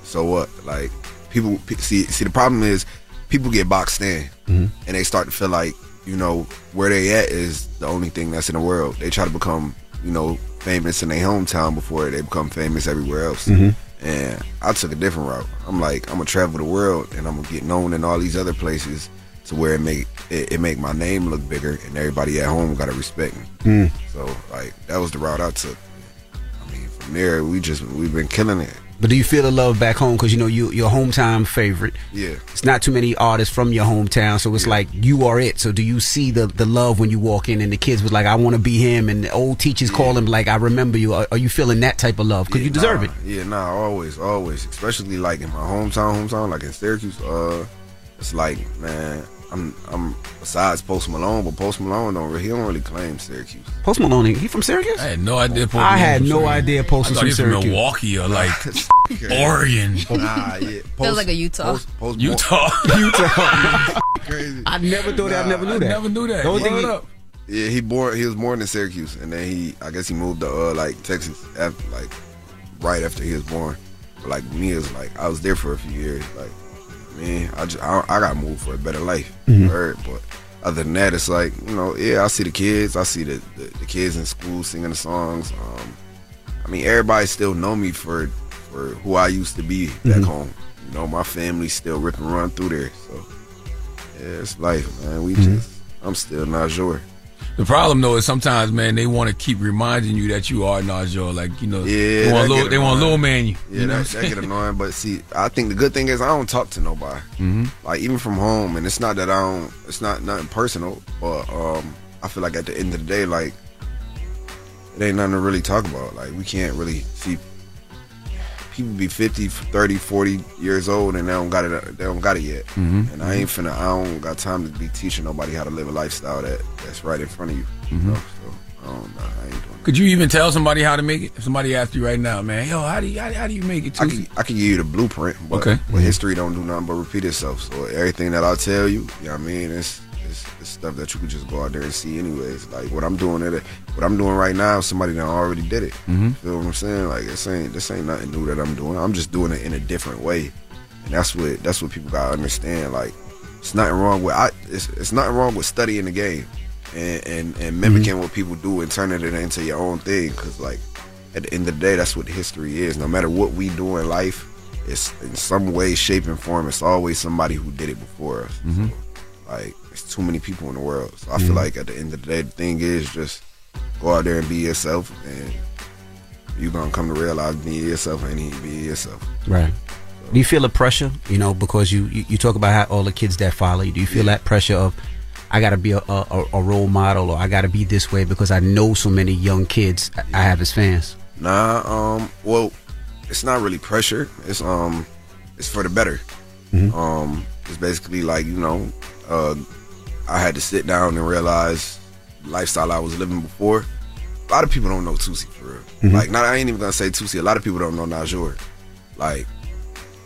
so what? Like people see see the problem is people get boxed in and they start to feel like you know where they at is the only thing that's in the world. They try to become you know famous in their hometown before they become famous everywhere else. Mhm. And I took a different route. I'm like I'm gonna travel the world and I'm gonna get known in all these other places to where it make it, it make my name look bigger and everybody at home gotta respect me. Mm. So like that was the route I took. I mean from there we just we've been killing it. But do you feel the love back home? Because you know you your hometown favorite. Yeah. It's not too many artists from your hometown, so it's like you are it. So do you see the the love when you walk in, and the kids was like, "I want to be him," and the old teachers call him like, "I remember you." Are, are you feeling that type of love? Because you deserve nah, it. Yeah, nah, always, always. Especially like in my hometown, hometown, like in Syracuse. Uh, it's like, man, I'm I'm besides Post Malone, but Post Malone don't he don't really claim Syracuse. Post Malone, he from Syracuse? I had no idea. Post I Malone had was no from idea Post I was from he was from Syracuse. Milwaukee or like Oregon. Nah, yeah. Feels like a Utah. Post, Utah. Utah. Crazy. I never thought that. I never knew that. I never knew that. The only thing Word he- up. Yeah, he born he was born in Syracuse, and then he I guess he moved to uh, like Texas after like right after he was born. But like me, it's like I was there for a few years. Like man, I just I, I got moved for a better life. Mhm. Word. But other than that, it's like you know, yeah, I see the kids, I see the the, the kids in school singing the songs. Um, I mean, everybody still know me for for who I used to be back Mhm. home. You know, my family still rip and run through there. So yeah, it's life, man. We Mhm. just I'm still not sure. The problem though is sometimes, man, they want to keep reminding you that you are Naujour. Like you know, Yeah, they want little, they want little man you. Yeah, you know that, that get annoying. But see, I think the good thing is I don't talk to nobody. Mhm. Like even from home, and it's not that I don't. It's not nothing personal, but um, I feel like at the end of the day, like it ain't nothing to really talk about. Like we can't really see people be 50, 30, 40 years old and they don't got it. They don't got it yet. Mhm. And I ain't finna. I don't got time to be teaching nobody how to live a lifestyle that that's right in front of you. You Mhm. know? So I don't know. I ain't doing. Could you even tell somebody how to make it? If somebody asked you right now, man, yo, how do you how, how do you make it? I can, I can give you the blueprint, but, Okay. but history don't do nothing but repeat itself. So everything that I tell you, you know what I mean, it's, it's, stuff that you could just go out there and see anyways. Like what I'm doing it, what I'm doing right now, somebody that already did it. Mhm. Feel what I'm saying? Like this ain't this ain't nothing new that I'm doing. I'm just doing it in a different way, and that's what that's what people gotta understand. Like it's nothing wrong with I. It's, it's nothing wrong with studying the game. And, and, and mimicking what people do and turning it into your own thing because like at the end of the day, that's what history is. No matter what we do in life, it's in some way, shape, and form. It's always somebody who did it before us. Mhm. Like, there's too many people in the world. So I feel Mhm. like at the end of the day, the thing is just go out there and be yourself, and you're gonna come to realize being yourself and be yourself. Right. Do you feel the pressure? You know, because you you, you talk about how all the kids that follow you. Do you feel that pressure of I got to be a, a, a role model or I got to be this way because I know so many young kids I I have as fans. Nah, um, well, it's not really pressure. It's um, it's for the better. Mhm. Um, it's basically like you know, uh, I had to sit down and realize the lifestyle I was living before. A lot of people don't know Toosii for real. Mhm. Like, not I ain't even gonna say Toosii. A lot of people don't know Naujour. Like,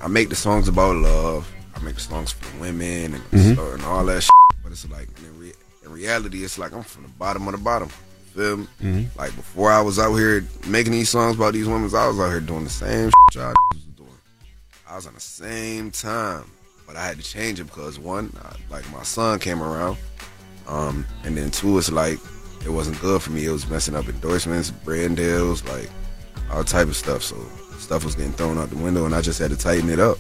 I make the songs about love. I make the songs for women and, Mhm. and all that. Shit. But it's like in, re- in reality, it's like I'm from the bottom of the bottom. Feel me? Mhm. Like before I was out here making these songs about these women, I was out here doing the same shit y'all was doing. I was on the same time, but I had to change it because one, I, like my son came around, um, and then two, it's like it wasn't good for me. It was messing up endorsements, brand deals, like all type of stuff. So stuff was getting thrown out the window, and I just had to tighten it up.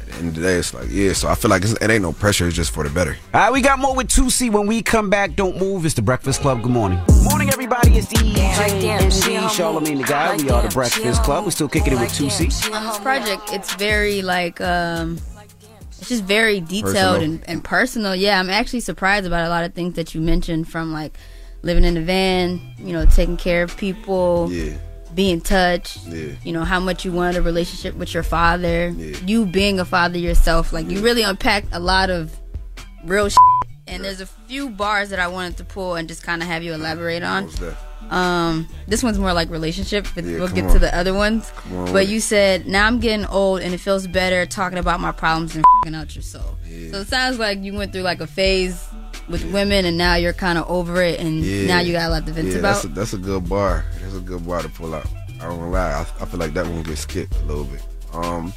At the end of the day, it's like yeah. So I feel like it's, it ain't no pressure. It's just for the better. All right, we got more with Toosii when we come back. Don't move. It's the Breakfast Club. Good morning. Morning, everybody. It's DJ Envy, Charlemagne the Guy. We are the Breakfast Club. We're still kicking it with Toosii. On this project, it's very like um, it's just very detailed Personal. and, and personal. Yeah, I'm actually surprised about a lot of things that you mentioned from like living in the van, you know, taking care of people, Yeah. being touched, Yeah. you know, how much you wanted a relationship with your father, you being a father yourself. Like you really unpacked a lot of real shit. And there's a few bars that I wanted to pull and just kind of have you elaborate on. Um, this one's more like relationship, but Yeah, we'll get on. to the other ones. On But with you said now I'm getting old and it feels better talking about my problems and fing out your soul. So it sounds like you went through like a phase with women and now you're kind of over it and Yeah. now you got a lot to vent yeah, about. That's a, that's a good bar. That's a good bar to pull out. I don't lie. I, I feel like that one gets skipped a little bit. Um,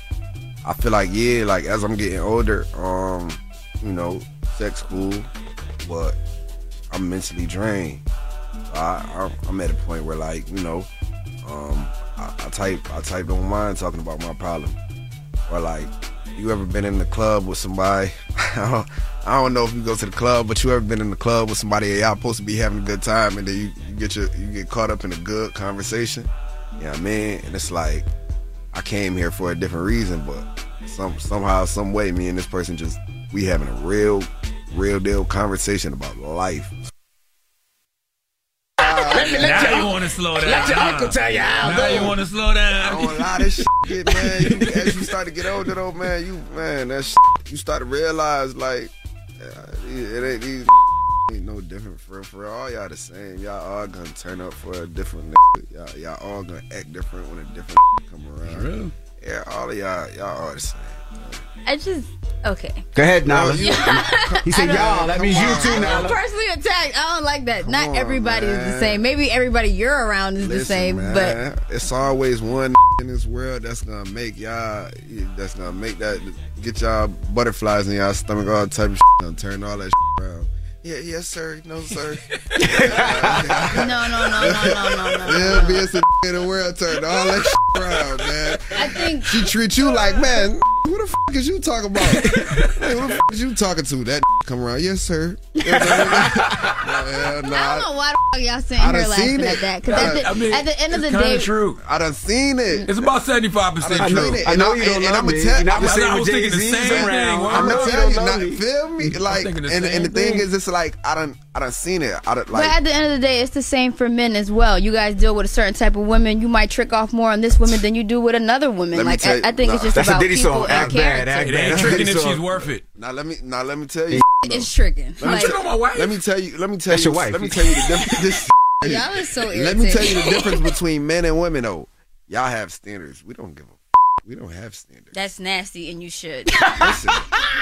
I feel like yeah, like as I'm getting older, um, you know, sex cool, but I'm mentally drained. I, I'm at a point where like you know, um, I, I type I type don't mind talking about my problem, or like you ever been in the club with somebody? I don't, I don't know if you go to the club, but you ever been in the club with somebody and y'all supposed to be having a good time, and then you, you get your you get caught up in a good conversation. You know I mean? And it's like I came here for a different reason, but some somehow, some way, me and this person just we having a real, real deal conversation about life. Let me, now you want to slow down. let your huh? uncle tell you how, Now though. you want to slow down. I don't wanna lie, this shit get man. You, as you start to get older though, man, you man, that shit, you start to realize like it ain't these ain't no different for for all y'all the same. Y'all all gonna turn up for a different nigga. Y'all y'all all gonna act different when a different come around. Real? Yeah, all of y'all y'all all the same. I just okay. Go ahead, Nala. he said, y'all. That means you too, I'm Nala. personally attacked. I don't like that. Not on, everybody is the man. same. Maybe everybody you're around is the Listen, same, man, but it's always one in this world that's gonna make y'all that's gonna make that get y'all butterflies in y'all stomach, all type of shit, gonna turn all that shit around. Yeah, yes, sir. No, sir. no, no, no, no, no, no, no. Yeah, be a in the world turned all that shit around, man. I think She treats you like, man, who the f is you talking about? Hey, who the f is you talking to? That come around, yes, sir. Yeah, I nah, don't know why the fuck y'all sitting I here done laughing it. at that. Because at, the- I mean, at the end of the it's kinda day, true. I done seen it. It's about seventy five percent true. seen it. I know And you don't and love I'ma me. tell- You're not the I'ma- same I with was thinking the same thing, I'm gonna tell you, love not, me. feel me? Like, thinking and, the and the thing thing. is, it's like I done, I done seen it. I done, but like, at the end of the day, it's the same for men as well. You guys deal with a certain type of women. You might trick off more on this woman than you do with another woman. Let Like tell I, you- I think nah. it's just That's a about Diddy people song. and Act bad, character. act It bad. ain't That's tricking if she's worth it. now let me, now let me tell you. It's tricking. Let me, Like, cheat on my wife. let me tell you. Let me tell That's you. your wife. Let me tell you the difference. This, y'all is so irritating. let me tell you the difference between men and women. Though, y'all have standards. We don't give a. F- we don't have standards. That's nasty, and you should. Listen,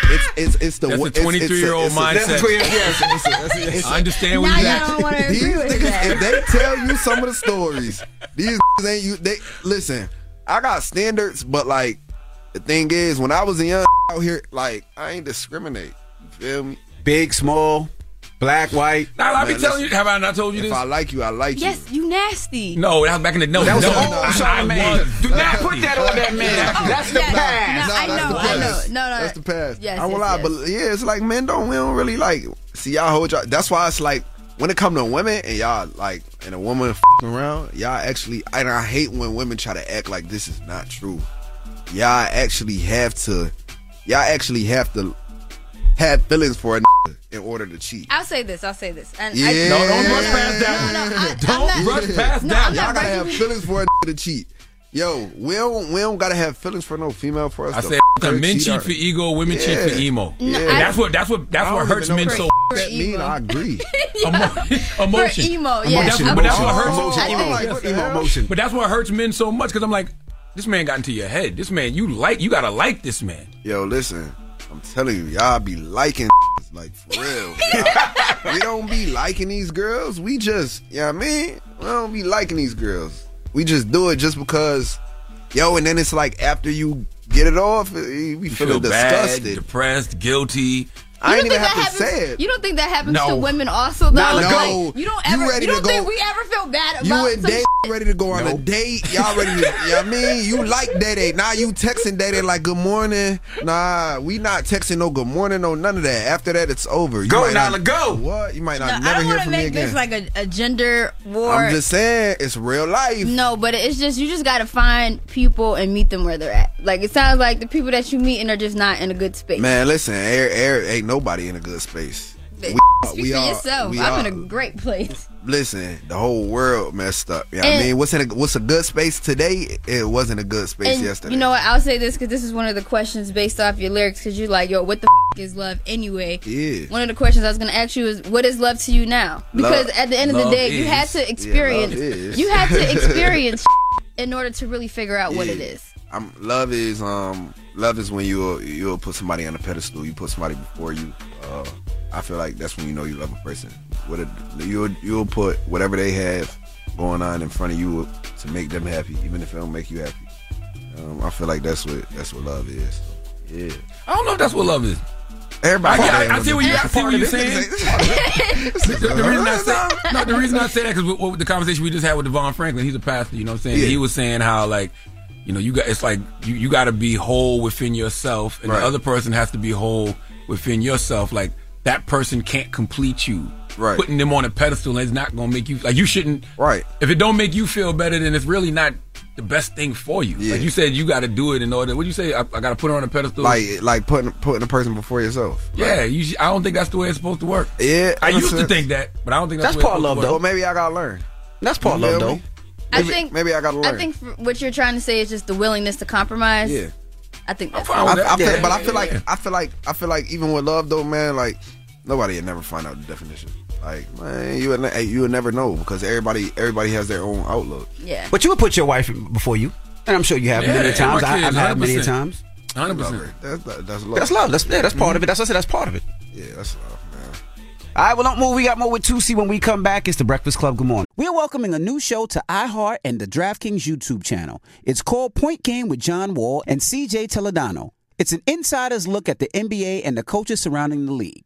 it's it's it's the That's a it's- it's 23 year old mindset. I understand where now he's you at. don't want to These niggas, if they tell you some of the stories, these ain't you. They listen. I got standards, but like the thing is, when I was a young out here, like I ain't discriminate. You feel me? big, small, black, white. Now, I be Man, telling listen. you, have I not told you If this? If I like you, I like you. Yes, you nasty. No, that was back in the no. That was no, the old I- I Charlemagne. was. Do not put that on that man. Oh, That's the yeah, past. No, I that's know, the I know. past. No, no, That's the past. Yes, I won't yes, lie, yes. but yeah, it's like men don't we don't really like see y'all hold y'all. That's why it's like when it come to women and y'all like and a woman fing around, y'all actually and I hate when women try to act like this is not true. Y'all actually have to, y'all actually have to have feelings for a in order to cheat. I'll say this. I'll say this. And Yeah. I, No, don't rush past that. No, no, I- I'm don't not- rush past No, that. I'm Y'all gotta have feelings for a to cheat. Yo, we don't we don't gotta have feelings for no female for us I to said f- men cheat cheat for ego, women cheat for Yeah. emo. Yeah. And that's what that's what that's what hurts men so. For that mean. I agree. Emo- emotion. For emo, yeah. that's, but that's what hurts. Oh, emotion, I emo, like, what emo emotion. But that's what hurts men so much because I'm like, this man got into your head. This man, you like, you gotta like this man. Yo, listen, I'm telling you, y'all be liking like for real. We don't be liking these girls. We just, you know what I mean? We don't be liking these girls. We just do it just because, yo, and then it's like after you get it off, we You feel bad, disgusted. depressed, guilty. I You don't even think have that to say happens- it. You don't think that happens No. to women also though? Nah, Like, no. you don't You ever. ready You, don't to think go- we ever feel bad about You and some Day ready to go on a date. Y'all ready to, you know what I mean? You like Day Day. Now you texting Day Day like good morning. Nah, we not texting no good morning, no none of that. After that, it's over. You Go, might not- Nala, go. What? You might No, not I never don't hear want to from me make again. this like a, a gender war. I'm just saying, it's real life. no, but it's just you just got to find people and meet them where they're at. Like it sounds like the people that you meeting are just not in a good space. Man, listen, air, air, ain't nobody in a good space. Speak we for are- yourself. we I'm are. in a great place. Listen, the whole world messed up. You know I mean? What's in a, what's a good space today? It wasn't a good space And yesterday. you know what? I'll say this because this is one of the questions based off your lyrics. Because you're like, yo, what the f- is love anyway? Yeah. One of the questions I was going to ask you is, what is love to you now? Because Love- at the end of the love day, you had to experience. is. you had to experience in order to really figure out what it is. I'm, love is um love is when you you'll put somebody on a pedestal. You put somebody before you. Uh, I feel like that's when you know you love a person. What it, you'll you'll put whatever they have going on in front of you to make them happy, even if it don't make you happy. Um, I feel like that's what that's what love is. So, yeah. I don't know if that's what love is. Everybody. I, I, I see what you. I see what you're saying. the, the reason I say no, the reason I say that because with the conversation we just had with DeVon Franklin, he's a pastor. You know what I'm saying? Yeah. He was saying how like. You know, you got it's like you, you got to be whole within yourself, and Right. the other person has to be whole within yourself. Like that person can't complete you. Right. Putting them on a pedestal is not going to make you like you shouldn't. Right. If it don't make you feel better, then it's really not the best thing for you. Yeah. Like you said, you got to do it in order. What you say? I, I got to put her on a pedestal. Like like putting putting a person before yourself. Yeah, you, sh- I don't think that's the way it's supposed to work. Yeah, I in a used to think that, but I don't think that's, That's the way part love, supposed to Well, maybe I gotta learn. That's part You love, though. me? I think maybe I gotta learn. I think what you're trying to say is just the willingness to compromise. Yeah. I think that's I, I fine. feel, but I feel like I feel like I feel like even with love though, man, like nobody would never find out the definition. Like man, you would ne- you would never know because everybody everybody has their own outlook. Yeah. But you would put your wife before you, and I'm sure you have Yeah, many times. my I, I've had many times. Hundred Love her. That's that's love. That's love. That's yeah, that's part of it. That's I said. That's part of it. Yeah, that's love, man. All right, well, don't move. We got more with Toosii when we come back. It's the Breakfast Club. Good morning. We are welcoming a new show to iHeart and the DraftKings YouTube channel. It's called Point Game with John Wall and CJ Toledano. It's an insider's look at the NBA and the coaches surrounding the league.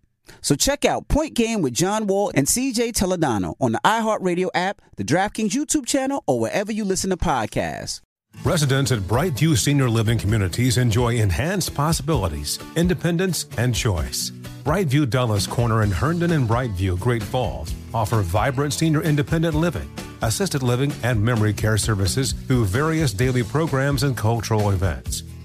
So check out Point Game with John Wall and CJ Toledano on the iHeartRadio app, the DraftKings YouTube channel, or wherever you listen to podcasts. Residents at Brightview Senior Living Communities enjoy enhanced possibilities, independence, and choice. Brightview Dulles Corner in Herndon and Brightview, Great Falls, offer vibrant senior independent living, assisted living, and memory care services through various daily programs and cultural events.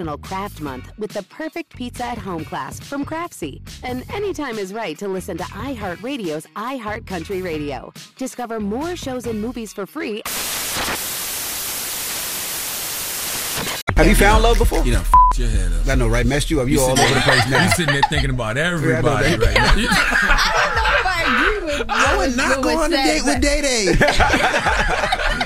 National Craft Month with the perfect pizza at home class from Craftsy. And anytime is right to listen to iHeartRadio's iHeart Country Radio. Discover more shows and movies for free. Have you found love before? You know, f- your head up. I know, right? Messed you up. You all sitting over the there- place now. You sitting there thinking about everybody that. right now. I don't know if I agree with you. I would not go on a date with Day Day.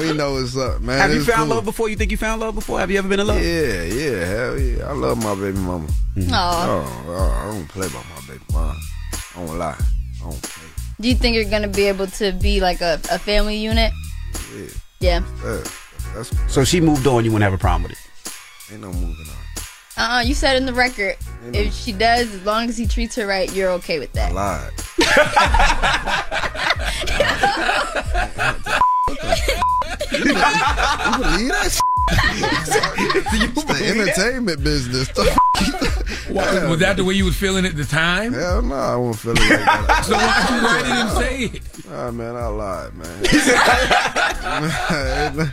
Day. Come on, man. We know what's up, man. Have you found cool. love before? You think you found love before? Have you ever been in love? Yeah, yeah, hell yeah. I love my baby mama. Aw. Oh, oh, I don't play about my baby mama. I don't lie. I don't play. Do you think you're gonna be able to be like a, a family unit? Yeah. Yeah. Uh, that's So she moved on. You wouldn't have a problem with it. ain't no moving on. Uh uh you said in the record. If she does, as long as he treats her right, you're okay with that. Lied. you believe that? it's the entertainment business. Why- was that the way you was feeling at the time? Hell no, I won't feel it like that. So why you write it and say it? Ah man, I lied, man. ain't, no,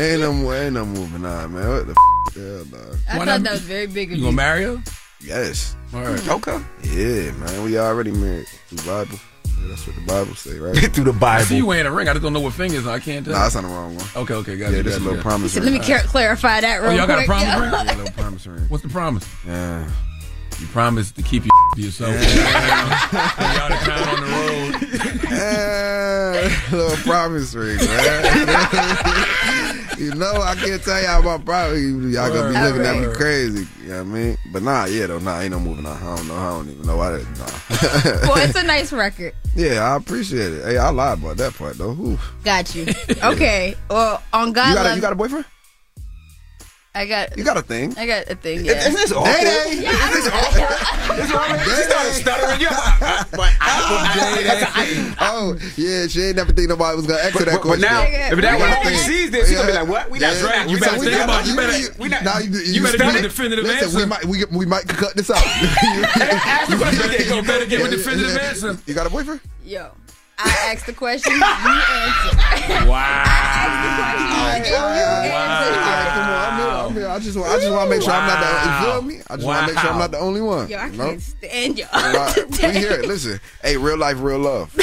ain't no ain't no moving on, man. What the f- hell, dog? I Why thought not- that was very big of You you. gonna marry her? Yes. All right. Okay. Yeah, man. We already married through the Bible. Yeah, that's what the Bible say, right? Through the I see you Bible. wearing a ring. I just don't know what fingers. I can't tell. Nah, that's on the wrong one. Okay, okay, got Yeah, it. this got is a little got it. promise Let me ring. clar- clarify that real Oh, y'all got a promise Yeah. ring? Yeah, little promise ring. What's the promise? Yeah. You promised to keep your to yourself. Y'all to town on the road. Eh, little promise ring, man. You know, I can't tell y'all about promise. Y'all gonna be looking at me crazy. You know what I mean? But nah, yeah, though, nah, ain't no moving on. I don't know. I don't even know why that. Nah. Well, it's a nice record. yeah, I appreciate it. Hey, I lied about that part though. Ooh. Got you. Okay. Well, on God You got a, you got a boyfriend? I got. You got a thing? I got a thing. Yeah. Is this awkward? Day-Day. Is this awkward? Is awkward? She started stuttering. Oh, oh, yeah, she ain't never think nobody was gonna answer But- that but- but question. now, if that one sees this, she gonna be like, what? We not Yeah. trying. You So better think about- you better- we not- now you, you better give a studied- definitive listen, answer. We might, we, we might cut this out. You better give a definitive answer. You got a boyfriend? Yo, I asked the question. You answer. Wow. Come on, I'm here. I'm here. I just want, I just want to make sure I'm not the. You feel me? I just want to make sure I'm not the only one. Yo, I you know? can't stand y'all. Right. We hear it. Listen, hey, real life, real love.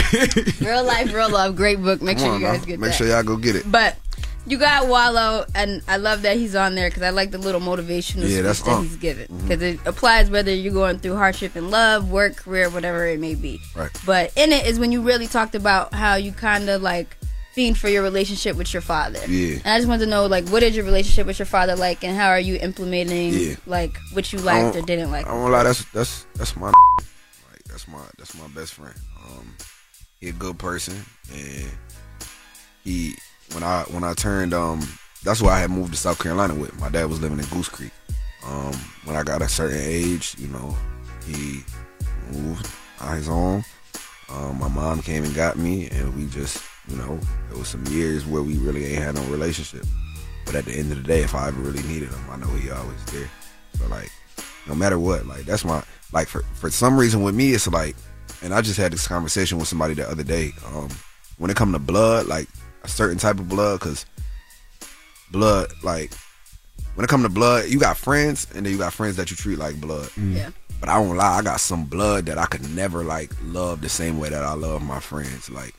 Real life, real love. Great book. Make Come sure on, you guys now. get Make that. sure y'all go get it. But you got Wallo, and I love that he's on there because I like the little motivational Yeah, speech that he's given Mhm. because it applies whether you're going through hardship in love, work, career, whatever it may be. Right. But in it is when you really talked about how you kind of like fiend for your relationship with your father. Yeah. And I just wanted to know, like, what is your relationship with your father like, and how are you implementing, Yeah. like, what you liked or didn't like? I won't lie. That's that's that's my like that's my that's my best friend. Um, he a good person, and he when I when I turned um that's why I had moved to South Carolina with. My dad was living in Goose Creek. Um, when I got a certain age, you know, he moved on his own. Um, my mom came and got me, and we just, you know, it was some years where we really ain't had no relationship. But at the end of the day, if I ever really needed him, I know he always there. So like, no matter what, like that's my like for for some reason with me, it's like, and I just had this conversation with somebody the other day. Um, when it come to blood, like a certain type of blood, because blood, like when it come to blood, you got friends, and then you got friends that you treat like blood. Mm. Yeah. But I won't lie, I got some blood that I could never like love the same way that I love my friends. Like,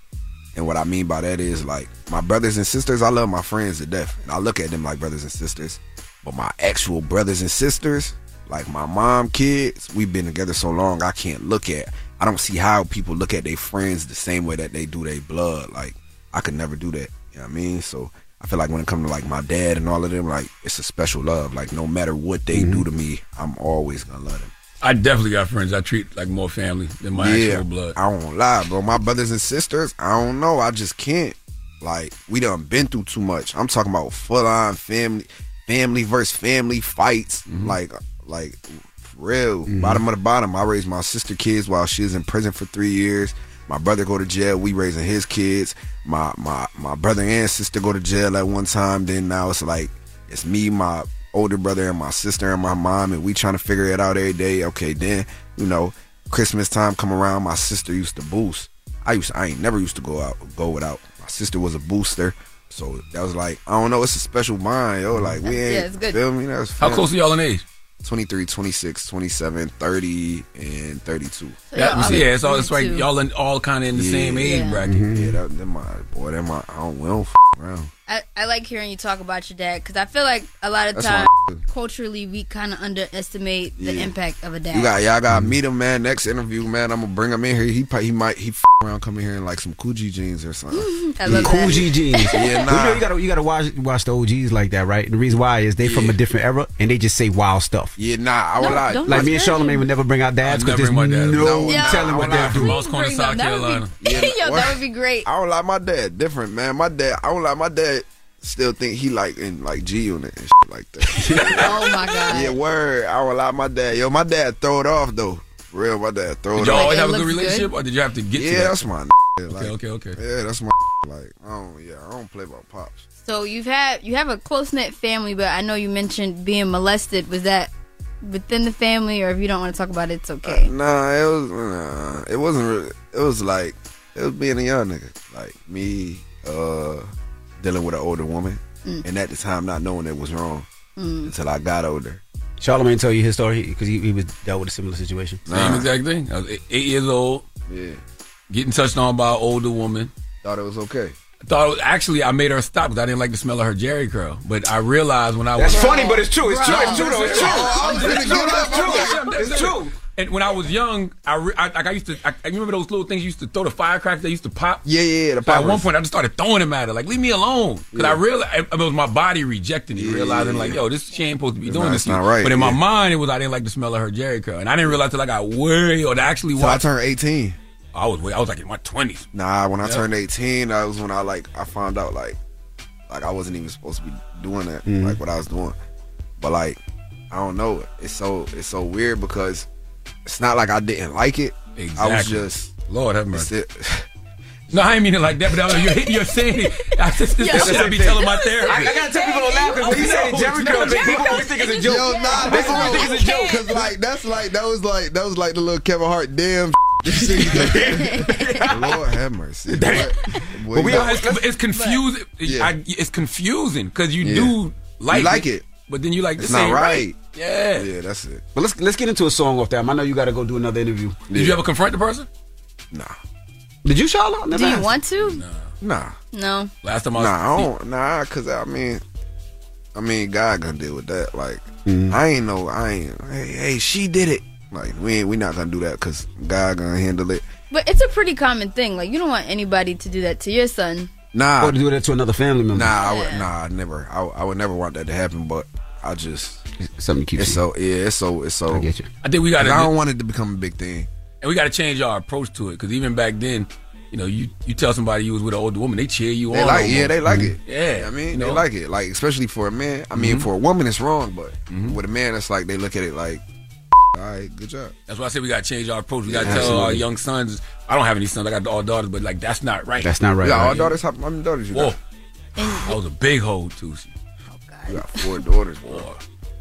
and what I mean by that is like my brothers and sisters, I love my friends to death, and I look at them like brothers and sisters. But my actual brothers and sisters, like my mom kids, we've been together so long, I can't look at. I don't see how people look at their friends the same way that they do their blood. Like, I could never do that. You know what I mean? So I feel like when it comes to like my dad and all of them, like it's a special love. Like no matter what they do mm-hmm. to me, I'm always gonna love them. I definitely got friends I treat like more family than my actual blood. I won't lie, bro. My brothers and sisters, I don't know. I just can't. Like, we done been through too much. I'm talking about full on family, family versus family fights. Mm-hmm. Like, like for real. Mm-hmm. Bottom of the bottom. I raised my sister kids while she was in prison for three years. My brother go to jail. We raising his kids. My my my brother and sister go to jail at one time. Then now it's like it's me, my older brother, and my sister and my mom, and we trying to figure it out every day. Okay, then you know Christmas time come around. My sister used to boost. I used to, I ain't never used to go out go without. My sister was a booster. So that was like, I don't know, it's a special bond, yo. Like we ain't Yeah, it's good. feel me? That's How close are y'all in age? 23, 26, 27, 30, and 32. Yeah, you see, yeah, it's all it's like y'all in, all kind of in the same age Yeah. bracket. Yeah, that, that my boy, that my I don't, we don't f- around. I, I like hearing you talk about your dad because I feel like a lot of That's times culturally we kind of underestimate the impact of a dad. You got y'all gotta meet him, man. Next interview, man. I'm gonna bring him in here. He probably, he might he f- around coming here in like some Coogi jeans or something. I love. Coogi jeans. Yeah, Well, you, know, nah. you gotta you gotta watch watch the OGs like that, right? The reason why is they from a different era and they just say wild stuff. Yeah, nah. I would like. Like me and Charlemagne would never bring out dads because never there's my dad. no, No, telling I what would they're like doing. Moncks Corner, South them. That would Carolina. yo, that would be great. I don't like my dad. Different, man. My dad. I don't like my dad. Still think he like in like G unit and shit like that. oh my god. yeah, word. I don't like my dad. Yo, my dad throw it off though. For real, my dad throw Did it y'all always have a good looks good? relationship, or did you have to get to Yeah, that? that's my. Like, Okay, okay, okay. Yeah, that's my. Like, I don't. Yeah, I don't play about pops. So you've had you have a close knit family, but I know you mentioned being molested. Was that within the family, or if you don't want to talk about it, it's okay. Nah, it was. Nah, it wasn't. Really, it was like it was being a young nigga, like me, uh, dealing with an older woman, Mm. and at the time not knowing it was wrong Mm. until I got older. Charlemagne tell you his story because he, he was dealt with a similar situation. Same exact thing. I was eight, eight years old, Yeah, getting touched on by an older woman. thought it was okay. I thought it was- actually I made her stop because I didn't like the smell of her Jheri curl. But I realized when I was That's funny, but it's true. It's true. It's true. It's true. It's true. It's true. I'm It's finna- true. And when I was young, I, re- I like I used to. I, I remember those little things you used to throw the firecrackers. They used to pop. Yeah, yeah, yeah. The So at one point, I just started throwing them at her. Like, leave me alone. Because I realized it was my body rejecting it, Yeah, realizing yeah, like, yo, this she ain't supposed to be It's doing not- this. not right, But in my yeah. mind, it was I didn't like the smell of her Jheri curl, and I didn't realize till I got way or actually So I turned 18. I was way, I was like in my twenties. Nah, when I Yeah. turned 18, that was when I like I found out like like I wasn't even supposed to be doing that, Mm-hmm. like what I was doing. But like I don't know, it's so it's so weird because it's not like I didn't like it. I was just Lord have mercy. it- No, I ain't mean it like that, but I was, you're, you're saying it. I just, this Yeah, is shit I be telling my therapist. I, I gotta tell people to laugh because when you say No, Jerry no, people always think it's a joke. Yo, nah, People that's always think it's a joke. Cause like that's like that was like that was like the little Kevin Hart damn. Lord have mercy. But, But we are, it's, it's confusing. Yeah. I, it's confusing because you Yeah. do like You like it. but then you like It's this not ain't right. Yeah. Yeah, that's it. But let's let's get into a song off that. I know you got to go do another interview. Did you ever confront the person? Nah. Did you, Charlotte? Do you want to? Nah. No. Last time Nah, I don't. Nah, cause I mean, I mean, God gonna deal with that. Like, Mm-hmm. I ain't know. I ain't. Hey, hey, she did it. Like, we ain't. We not gonna do that. Cause God gonna handle it. But it's a pretty common thing. Like you don't want anybody to do that to your son. Nah. Or to do that to another family member. Nah, I would. Nah, I never. I, I would never want that to happen. But I just something keeps. It's so. Yeah. It's so. It's so. I get you. I think we got. To. I don't want it to become a big thing. and we got to change our approach to it because even back then, you know, you you tell somebody you was with an older woman, they cheer you They on. like. almost. Yeah, they like it. Yeah, I mean, you they like it. Like, especially for a man. I mean, Mhm. for a woman, it's wrong. But with a man, it's like they look at it like, all right, good job. That's why I said we got to change our approach. We got to tell our young sons. I don't have any sons. I got all daughters, but like that's not right. That's not right, Yeah, all right. daughters. How how many daughters you Whoa, got? I was a big hoe too. You got four daughters, bro.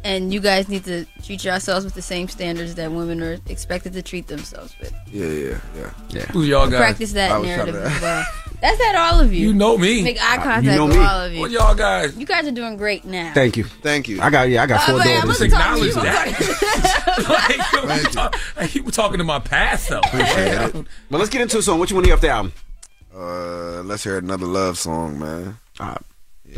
And you guys need to treat yourselves with the same standards that women are expected to treat themselves with. Yeah, yeah, yeah. Yeah. Who's y'all guys? Practice that I was trying narrative to- as well. That's at all of you. You know me. Make eye contact you know with me. all of you. What y'all guys? You guys are doing great now. Thank you. Thank you. I got yeah. I got Uh, four but I daughters. wasn't talking to Acknowledge. I'm that. like, yo, you talk- like, you were talking to my past though. Appreciate it. But let's get into a song. What you want to hear off the album? Uh, let's hear another love song, man. Uh,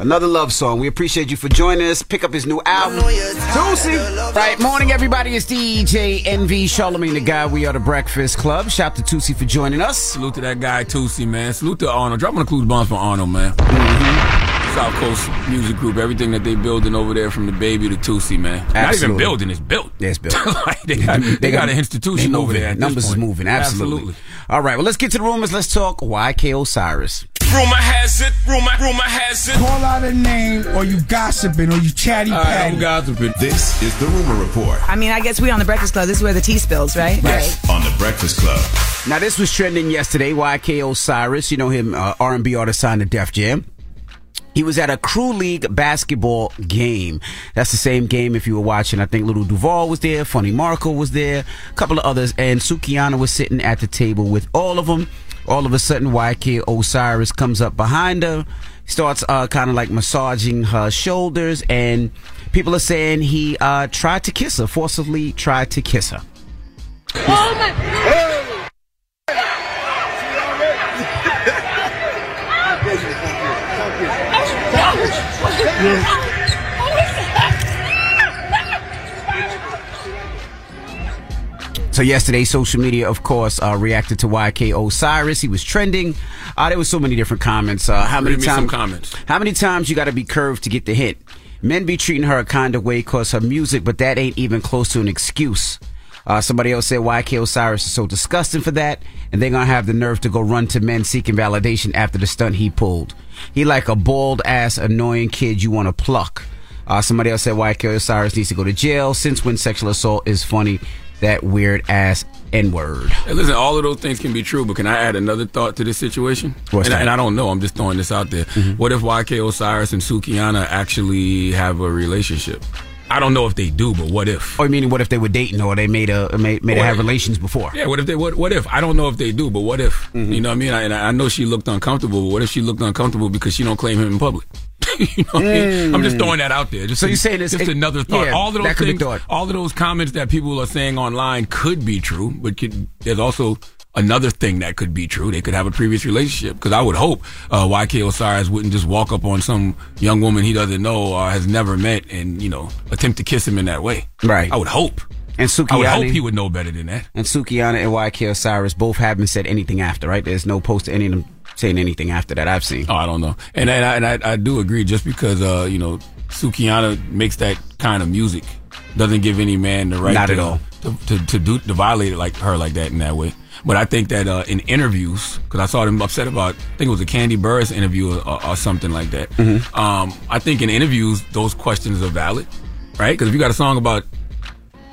Another love song. We appreciate you for joining us. Pick up his new album. Tuesday. Right, morning everybody. It's DJ Envy Charlemagne the guy. We are the Breakfast Club. Shout to Toosii for joining us. Salute to that guy Toosii, man. Salute to Arnold. Drop on the clues bombs for Arnold, man. Mm-hmm. South Coast Music Group. Everything that they building over there from DaBaby to Toosii, man. Absolutely. Not even building, it's built. Yeah, it's built. Like, they mm-hmm. got, they got an institution over there. Numbers is moving. Absolutely. All right. Well, let's get to the rumors. Let's talk YK Osiris. Rumor has it, rumor, rumor has it. Call out a name, or you gossiping, or you chatty patty. gossiping. This is the Rumor Report I mean, I guess we on the Breakfast Club. This is where the tea spills, right? on the Breakfast Club. Now, this was trending yesterday. YK Osiris, you know him, uh, R&B artist signed to Def Jam. He was at a Crew League basketball game. That's the same game if you were watching. I think Lil Duval was there, Funny Marco was there, a couple of others, and Sukihana was sitting at the table with all of them. All of a sudden, YK Osiris comes up behind her, starts uh, kind of like massaging her shoulders, and people are saying he uh, tried to kiss her, forcibly tried to kiss her. Oh my! So yesterday, social media, of course, uh, reacted to YK Osiris. He was trending. Uh, there was so many different comments. Uh, how many Read me some times? comments. How many times you got to be curved to get the hit? Men be treating her a kind of way cause her music, but that ain't even close to an excuse. Uh, somebody else said YK Osiris is so disgusting for that, and they're gonna have the nerve to go run to men seeking validation after the stunt he pulled. He like a bald ass annoying kid you want to pluck. Uh, somebody else said YK Osiris needs to go to jail since when sexual assault is funny, that weird ass N word. Hey, listen, all of those things can be true, but can I add another thought to this situation? And, I, and I don't know. I'm just throwing this out there. Mm-hmm. What if YK Osiris and Sukihana actually have a relationship? I don't know if they do, but what if? Oh, or meaning, what if they were dating or they made a made, made Or- a have relations before? Yeah, what if they? What, what if? I don't know if they do, but what if? Mm-hmm. You know what I mean? I, and I know she looked uncomfortable. But what if she looked uncomfortable because she don't claim him in public? you know what I mean? I'm just throwing that out there. Just So you're saying it's- just it- another thought. yeah, all of those that could be things, all of those comments that people are saying online could be true, but could, there's also another thing that could be true. They could have a previous relationship because I would hope uh, YK Osiris wouldn't just walk up on some young woman he doesn't know or has never met and you know attempt to kiss him in that way. Right. I would hope. And I would hope he would know better than that. and Sukihana and YK Osiris both haven't said anything after, right? There's no post to any of them saying anything after that I've seen. Oh, I don't know. And, and, I, and I, I do agree. Just because uh, you know Sukihana makes that kind of music doesn't give any man the right Not to, at all. to to, to, do, to violate it like her like that in that way. But I think that uh, in interviews, because I saw them upset about, I think it was a Kandi Burruss interview or, or something like that. Mm-hmm. Um, I think in interviews those questions are valid, right? Because if you got a song about,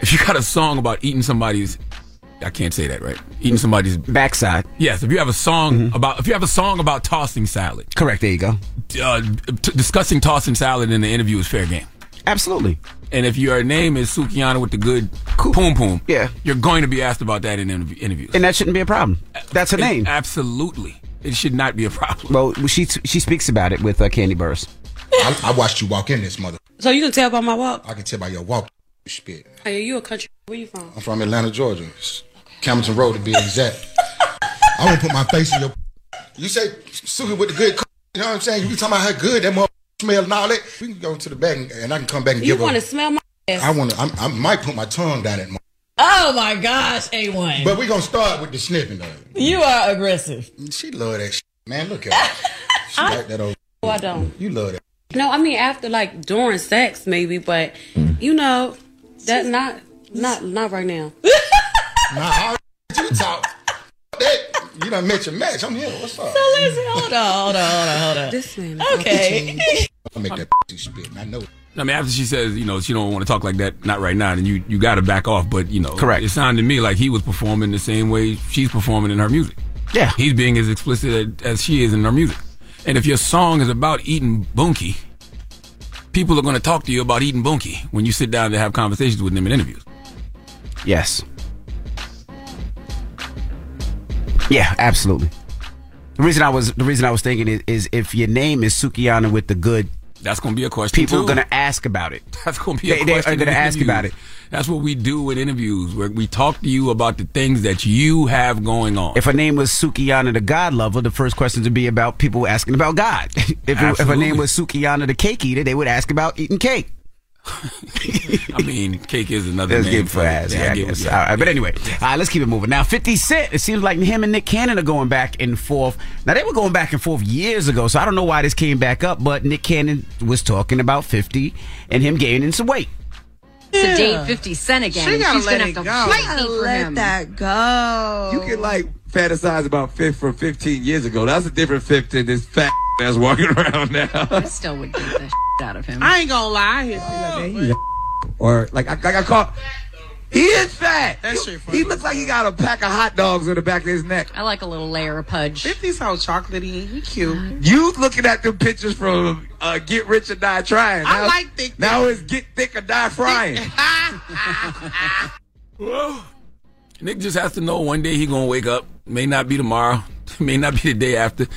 if you got a song about eating somebody's, I can't say that right, eating somebody's backside. Yes, if you have a song about, if you have a song about tossing salad, Correct. There you go. uh, t- discussing tossing salad in the interview is fair game. Absolutely. And if your name is Sukihana with the good poom poom, Yeah. you're going to be asked about that in interview- interviews. And that shouldn't be a problem. That's her It- name. Absolutely, it should not be a problem. Well, she she speaks about it with uh, Kandi Burruss. I, I watched you walk in this mother. So you can tell by my walk. I can tell by your walk. You spit. Hey, you a country? Where you from? I'm from Atlanta, Georgia. It's Campbellton Road to be exact. I won't put my face in your. You say Suki with the good. You know what I'm saying? You be talking about how good that mother smell and all that. We can go to the back and, and I can come back and You give You want to smell my ass? I want to. I might put my tongue down that. mother. Oh my gosh, A1. But we're gonna start with the sniffing though. you are aggressive. She love that shit. Man, look at her. She like that old. Oh, I don't. You love that. No, I mean after like during sex maybe, but you know that not not not right now. Nah, I you talk. That you done met your match. I'm here. What's up? So listen, hold on, hold on, hold on, hold on. This man. Okay. I'll make that spit. and I know. I mean, after she says, you know, she don't want to talk like that, not right now, then you you got to back off. But you know, Correct. It sounded to me like he was performing the same way she's performing in her music. Yeah, he's being as explicit as she is in her music. And if your song is about eating bunky, people are going to talk to you about eating bunky when you sit down to have conversations with them in interviews. Yes. Yeah, absolutely. The reason I was the reason I was thinking is, is if your name is Sukihana with the good, that's going to be a question. People too. are going to ask about it. That's going to be a They- they question. are gonna ask about it. That's what we do in interviews, where we talk to you about the things that you have going on. If her name was Sukihana the God Lover, the first question would be about people asking about God. if, it- if her name was Sukihana the Cake Eater, they would ask about eating cake. I mean, cake is another Let's name give for ass. Yeah, I get guess. what- All right, but anyway, all right, let's keep it moving. Now, 50 Cent, it seems like him and Nick Cannon are going back and forth. Now, they were going back and forth years ago, so I don't know why this came back up, but Nick Cannon was talking about 50 and him gaining some weight. to date 50 Cent again. She gotta She's let gonna it have to go. fight me for Let him. that go. You can like fantasize about fit from 15 years ago. That's a different fit than this fat that's walking around now. I still would beat the out of him. I ain't gonna lie. He'd be like or like I, like I call. He is fat. That shit He looks like he got a pack of hot dogs on the back of his neck. I like a little layer of pudge. 50's so chocolatey. He cute. You looking at them pictures from uh, Get Rich or Die Trying. I Now- like thick Now it's Get Thick or Die Frying. Well, Nick just has to know one day he gonna wake up. May not be tomorrow. May not be the day after.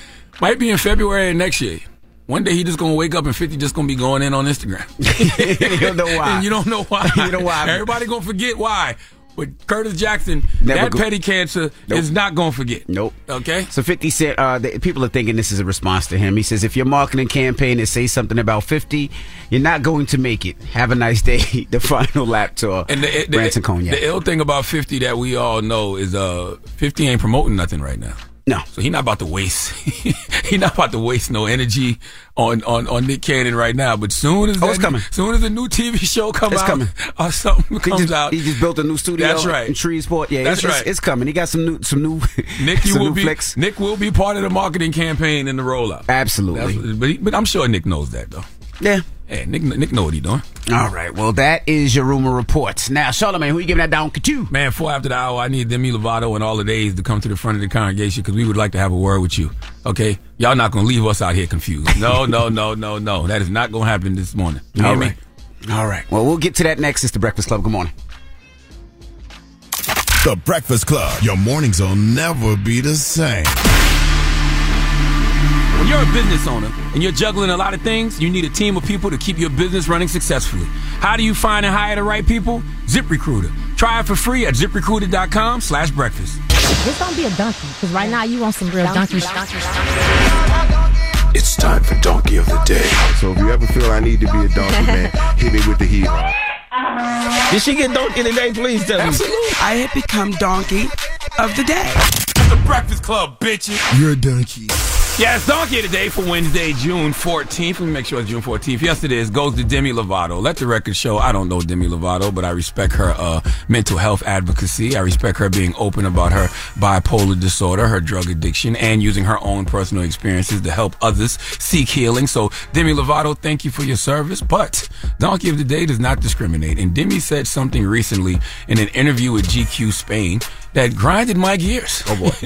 Might be in February of next year. One day he just gonna wake up and 50 just gonna be going in on Instagram. you don't know why. and you don't know why. You know why. Everybody gonna forget why. But Curtis Jackson, Never that go- petty cancer is not gonna forget. Nope. Okay. So 50 Cent, uh, the, people are thinking this is a response to him. He says, if your marketing campaign is say something about 50, you're not going to make it. Have a nice day. the final lap tour. And the, the, Branson Cognac. the ill thing about 50 that we all know is uh 50 ain't promoting nothing right now. No. So he not about to waste. he not about to waste no energy on, on, on Nick Cannon right now. But soon as Oh, it's that- coming. soon as a new TV show come It's out coming. or uh, something He comes just, out, he just built a new studio That's right. in Shreveport. Yeah, That's it's, it's- right. It's, coming. He got some new, some new, Nick, some will new be flicks. Nick will be part of the marketing campaign in the rollout. Absolutely. That's- but he, but I'm sure Nick knows that though. Yeah. Yeah, Nick Nick know what he doing. All right. Well, that is your rumor reports. Now, Charlemagne, who you giving that down to? Man, four after the hour, I need Demi Lovato and all the days to come to the front of the congregation because we would like to have a word with you. Okay, y'all not gonna leave us out here confused. No, no, no, no, no. That is not gonna happen this morning. You hear All me? right. All right. Well, we'll get to that next. It's the Breakfast Club. Good morning. The Breakfast Club. Your mornings will never be the same. When you're a business owner and you're juggling a lot of things, you need a team of people to keep your business running successfully. How do you find and hire the right people? ZipRecruiter. Try it for free at ziprecruiter.com slash breakfast. Just don't be a donkey, because right now you want some real donkey. It's time for Donkey of the Day. So if you ever feel I need to be a donkey, man, hit me with the hee haw. Did she get donkey today? Please tell me. I have become donkey of the day. The Breakfast Club, bitches. You're a donkey. Yes, Donkey today for Wednesday, June 14th. Let me make sure it's June 14th. Yes, it is. Goes to Demi Lovato. Let the record show I don't know Demi Lovato, but I respect her uh, mental health advocacy. I respect her being open about her bipolar disorder, her drug addiction, and using her own personal experiences to help others seek healing. So, Demi Lovato, thank you for your service. But Donkey of the Day does not discriminate. And Demi said something recently in an interview with GQ Spain that grinded my gears. Oh boy.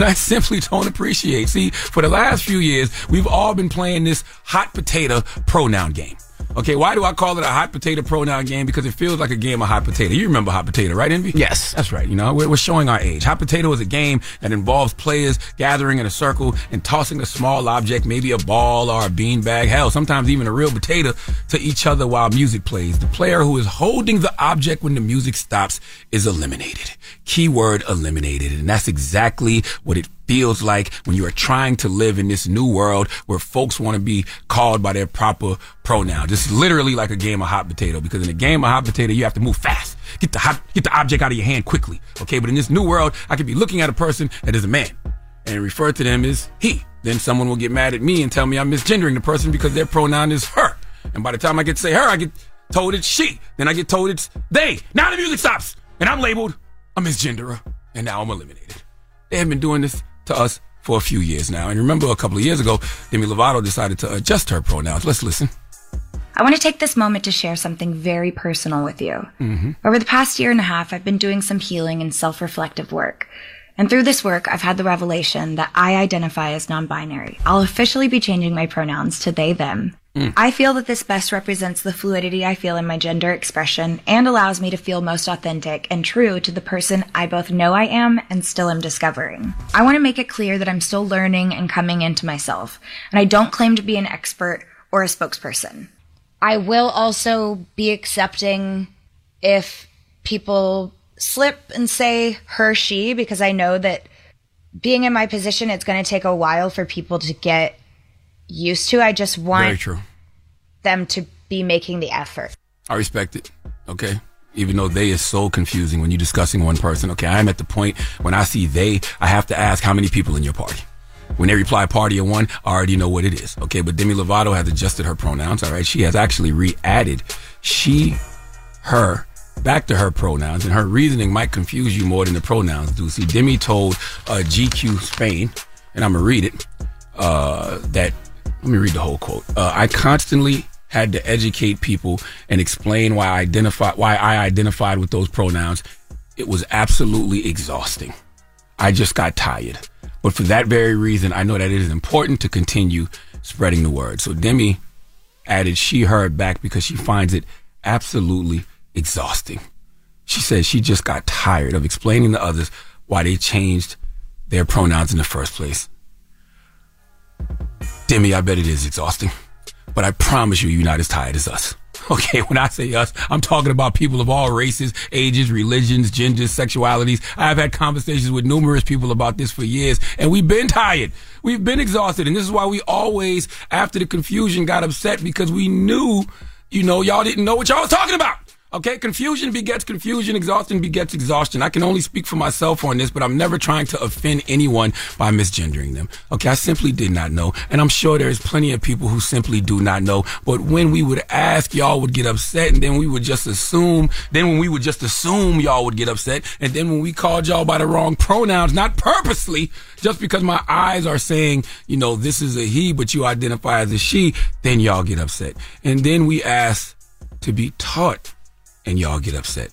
that I simply don't appreciate. See, for the last few years, we've all been playing this hot potato pronoun game. Okay, why do I call it a hot potato pronoun game? Because it feels like a game of hot potato. You remember hot potato, right, Envy? Yes. That's right. You know, we're, we're showing our age. Hot potato is a game that involves players gathering in a circle and tossing a small object, maybe a ball or a beanbag, hell, sometimes even a real potato, to each other while music plays. The player who is holding the object when the music stops is eliminated. Keyword eliminated. And that's exactly what it feels like when you are trying to live in this new world where folks want to be called by their proper pronouns. It's literally like a game of hot potato because in a game of hot potato, you have to move fast. Get the hot, get the object out of your hand quickly. Okay. But in this new world, I could be looking at a person that is a man and refer to them as he. Then someone will get mad at me and tell me I'm misgendering the person because their pronoun is her. And by the time I get to say her, I get told it's she. Then I get told it's they. Now the music stops and I'm labeled a misgenderer and now I'm eliminated. They have been doing this to us for a few years now. And remember a couple of years ago, Demi Lovato decided to adjust her pronouns. Let's listen. I want to take this moment to share something very personal with you. Mm-hmm. Over the past year and a half, I've been doing some healing and self reflective work. And through this work, I've had the revelation that I identify as non binary. I'll officially be changing my pronouns to they, them. Mm. I feel that this best represents the fluidity I feel in my gender expression and allows me to feel most authentic and true to the person I both know I am and still am discovering. I want to make it clear that I'm still learning and coming into myself, and I don't claim to be an expert or a spokesperson. I will also be accepting if people slip and say her, she, because I know that being in my position, it's going to take a while for people to get used to. I just want them to be making the effort. I respect it. Okay. Even though they is so confusing when you're discussing one person. Okay. I'm at the point when I see they, I have to ask how many people in your party. When they reply party of one, I already know what it is. Okay. But Demi Lovato has adjusted her pronouns. All right. She has actually re-added she, her, back to her pronouns. And her reasoning might confuse you more than the pronouns do. See, Demi told uh, GQ Spain, and I'm going to read it, uh, that, let me read the whole quote. Uh, I constantly had to educate people and explain why I identify why I identified with those pronouns. It was absolutely exhausting. I just got tired. But for that very reason, I know that it is important to continue spreading the word. So Demi added she heard back because she finds it absolutely exhausting. She says she just got tired of explaining to others why they changed their pronouns in the first place. Demi, I bet it is exhausting. But I promise you, you're not as tired as us. Okay, when I say us, I'm talking about people of all races, ages, religions, genders, sexualities. I've had conversations with numerous people about this for years, and we've been tired. We've been exhausted, and this is why we always, after the confusion, got upset because we knew, you know, y'all didn't know what y'all was talking about. Okay, confusion begets confusion, exhaustion begets exhaustion. I can only speak for myself on this, but I'm never trying to offend anyone by misgendering them. Okay, I simply did not know, and I'm sure there's plenty of people who simply do not know. But when we would ask, y'all would get upset, and then we would just assume. Then when we would just assume, y'all would get upset, and then when we called y'all by the wrong pronouns, not purposely, just because my eyes are saying, you know, this is a he, but you identify as a she, then y'all get upset, and then we ask to be taught and y'all get upset.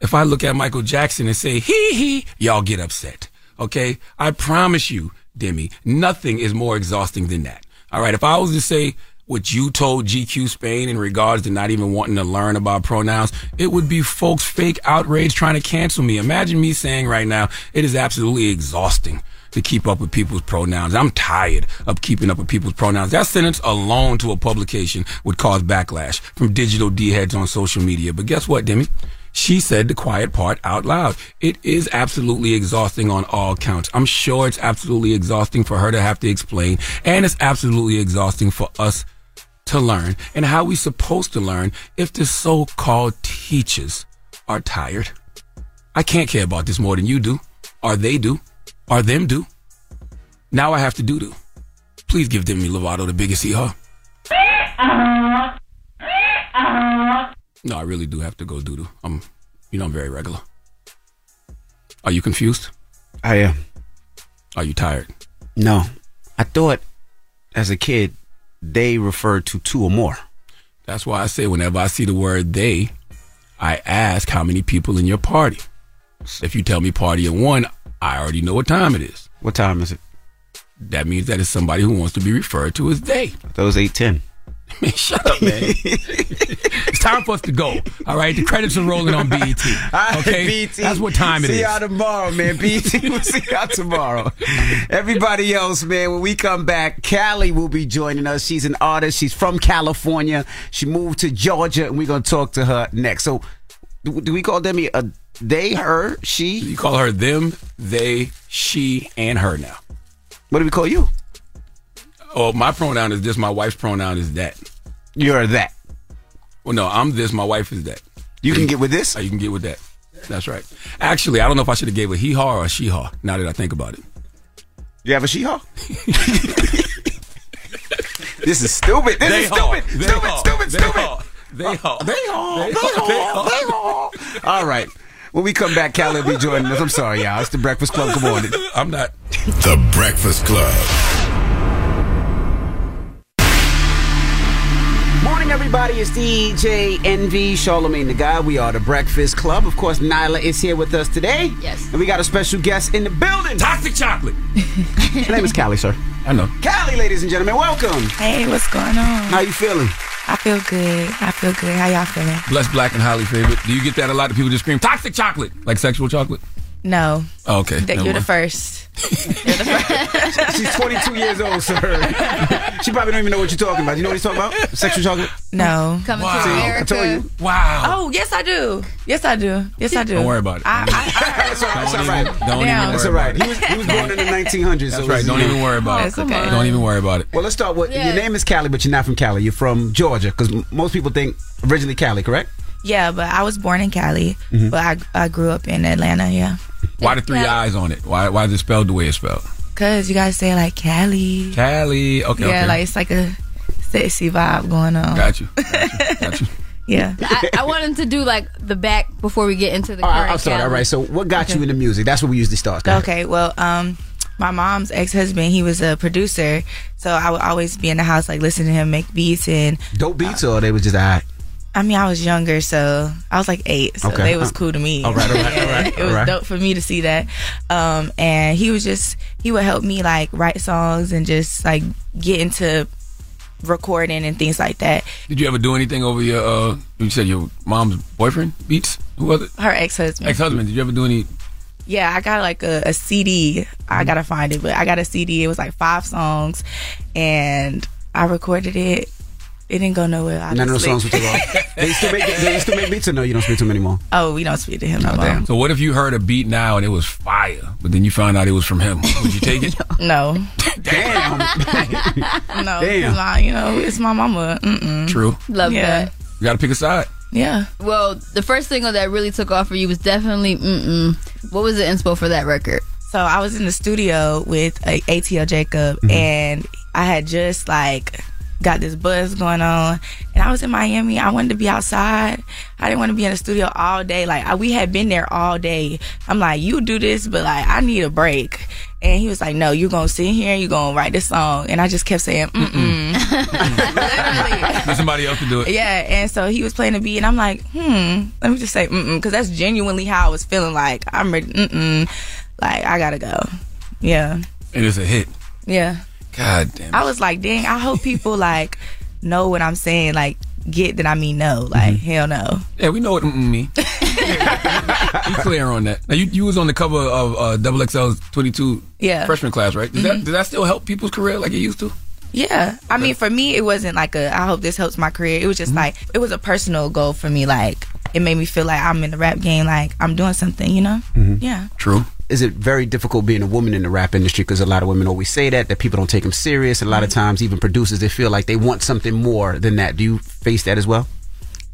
If I look at Michael Jackson and say, hee hee, y'all get upset. Okay? I promise you, Demi, nothing is more exhausting than that. All right. If I was to say what you told GQ Spain in regards to not even wanting to learn about pronouns, it would be folks fake outrage trying to cancel me. Imagine me saying right now, it is absolutely exhausting to keep up with people's pronouns. I'm tired of keeping up with people's pronouns. That sentence alone to a publication would cause backlash from digital D heads on social media. But guess what, Demi? She said the quiet part out loud. It is absolutely exhausting on all counts. I'm sure it's absolutely exhausting for her to have to explain, and it's absolutely exhausting for us to learn. And how we supposed to learn if the so-called teachers are tired? I can't care about this more than you do, or they do, or them do. Now I have to do do. Please give Demi Lovato the biggest hee haw. No, I really do have to go doo doo. I'm, you know, I'm very regular. Are you confused? I am. Are you tired? No. I thought as a kid they referred to two or more. That's why I say whenever I see the word they, I ask how many people in your party. If you tell me party of one, I already know what time it is. What time is it? That means that it's somebody who wants to be referred to as they. Those eight ten. Man, shut up, man. it's time for us to go. All right, the credits are rolling on BET. Okay, BET. that's what time it see is. y'all tomorrow, man. BET. We'll see y'all tomorrow. Everybody else, man, when we come back, Kaliii will be joining us. She's an artist. She's from California. She moved to Georgia, and we're going to talk to her next. So, do, do we call Demi a they, her, she? You call her them, they, she, and her now. What do we call you? Oh, my pronoun is this. My wife's pronoun is that. You're that. Well, no, I'm this. My wife is that. You can get with this? Oh, you can get with that. That's right. Actually, I don't know if I should have gave a hee haw or a she haw. Now that I think about it. You have a she haw? this is stupid. This They is stupid. They Stupid, stupid, They stupid. haw. They haw. They haw. They They. They haw. haw. They haw. All right. When we come back, Kaliii will be joining us. I'm sorry, y'all. It's the Breakfast Club. Good morning. I'm not. The Breakfast Club. Everybody. It's DJ Envy, Charlemagne the Guy. We are the Breakfast Club. Of course, Nyla is here with us today. Yes. And we got a special guest in the building. Toxic chocolate. Her name is Kaliii, sir. I know. Kaliii, ladies and gentlemen, welcome. Hey, what's going on? How you feeling? I feel good. I feel good. How y'all feeling? Blessed, black, and highly favorite. Do you get that a lot? Do people just scream toxic chocolate like sexual chocolate? No. Oh, okay. That Never you're the first. She's 22 years old, sir. she probably don't even know what you're talking about. You know what he's talking about? Sexual chocolate? No. Coming Wow. to See, I America. told you. Wow. Oh, yes, I do. Yes, I do. Yes, I do. Don't worry about it. I, I, That's all right. That's all Don't even- don't Damn. That's all right. He was, he was born in the 1900s. That's so right. Don't even worry about That's it. okay. Don't even worry about it. Well, let's start with Yeah. your name is Kaliii, but you're not from Cali. You're from Georgia, because most people think originally Cali, correct? yeah, but I was born in Cali, Mm-hmm. but I, I grew up in Atlanta, yeah. Why the three eyes on it? Why why is it spelled the way it's spelled? Because you guys say like Cali. Cali. Okay. yeah, okay. like it's like a sexy vibe going on. Got you. Got you. Got you. Yeah. I, I wanted to do like the back before we get into the All current. right, I'm sorry. All calendar. right. So, what got you into music? That's what we usually start. Go ahead. Okay, well, um, my mom's ex husband, he was a producer, so I would always be in the house like listening to him make beats, and Dope beats, or they was just alright. I mean, I was younger, so I was like eight, so Okay. they was cool to me. All right, all right, all right. it was right. dope for me to see that. Um, and he was just he would help me like write songs and just like get into recording and things like that. Did you ever do anything over your? uh You said your mom's boyfriend beats. Who was it? Her ex husband. Ex husband. Did you ever do any? Yeah, I got like a, a CD. I gotta find it, but I got a CD. It was like five songs, and I recorded it. It didn't go nowhere. None of those obviously. songs were too long. they still make they still make beats, or no? You don't speak to them anymore. Oh, we don't speak to him no more. So what if you heard a beat now and it was fire, but then you found out it was from him? Would you take it? No, Damn. no, Damn. My, you know, it's my mama. Mm-mm. True. Love Yeah. that. You got to pick a side. Yeah. Well, the first single that really took off for you was definitely mm-mm. What was the inspo for that record? So I was in the studio with uh, ATL Jacob, and I had just like got this buzz going on, and I was in Miami. I wanted to be outside. I didn't want to be in the studio all day. Like I, we had been there all day. I'm like, you do this, but like I need a break. And he was like, no, you're gonna sit here, you're gonna write this song. And I just kept saying, mm-mm. Somebody else to do it. Yeah, and so he was playing the beat, and I'm like, hmm, let me just say, mm because that's genuinely how I was feeling. Like I'm ready, mm like I gotta go. Yeah, And it's a hit. yeah. God damn. I was like, dang, I hope people like know what I'm saying, like get that I mean no, like hell no. Yeah, we know what mm mean. you clear on that. Now you you was on the cover of uh, Double XL's 22 Yeah. freshman class, right? Does that does that still help people's career like it used to? Yeah, I mean, for me, it wasn't like a. I hope this helps my career. It was just like it was a personal goal for me. Like it made me feel like I'm in the rap game, like I'm doing something, you know? Mhm. Yeah. True. Is it very difficult being a woman in the rap industry? Because a lot of women always say that that people don't take them serious. A lot of mm-hmm. times, even producers, they feel like they want something more than that. Do you face that as well?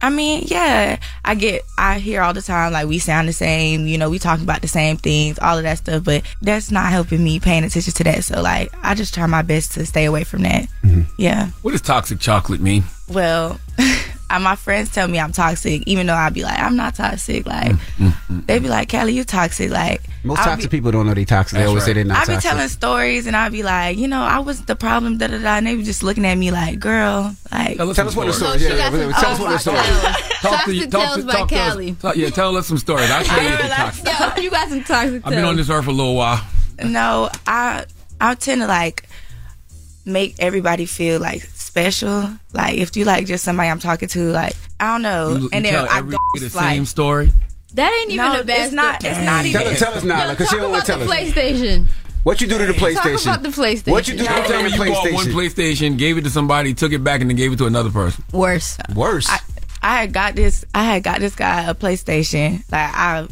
I mean, yeah, I get, I hear all the time like we sound the same, you know, we talk about the same things, all of that stuff, but that's not helping me paying attention to that. So like, I just try my best to stay away from that. Mm-hmm. Yeah. What does toxic chocolate mean? Well, uh, my friends tell me I'm toxic, even though I be like, I'm not toxic. Like, mm, mm, mm, they be like, Kelly, you toxic. Like, Most I'll toxic be- people don't know they toxic. They That's always say they're not I be toxic. telling stories and I be like, you know, I was the problem, da da da, and they be just looking at me like, girl, like, Tell us Tell us what the story is. Yeah, yeah, tell us what the story. Talk to you. Toxic Talk Tales to, by talk to us. Yeah, tell us some stories. I'll tell you toxic. Yo, you got some toxic I've been on this earth for a little while. No, I I tend to like make everybody feel like special. Like if you like just somebody I'm talking to, like I don't know, You, you and then tell I every go the like same story. That ain't even No, a bad it's not- story. it's not even- Tell, us- tell us now, Yo, because she talk don't want about to the tell us. PlayStation. What you do to the Talk PlayStation? about the PlayStation. What you do to Don't tell the me you bought one PlayStation? PlayStation, gave it to somebody, took it back, and then gave it to another person. Worse. Worse. I, I had got this. I had got this guy a PlayStation. Like I,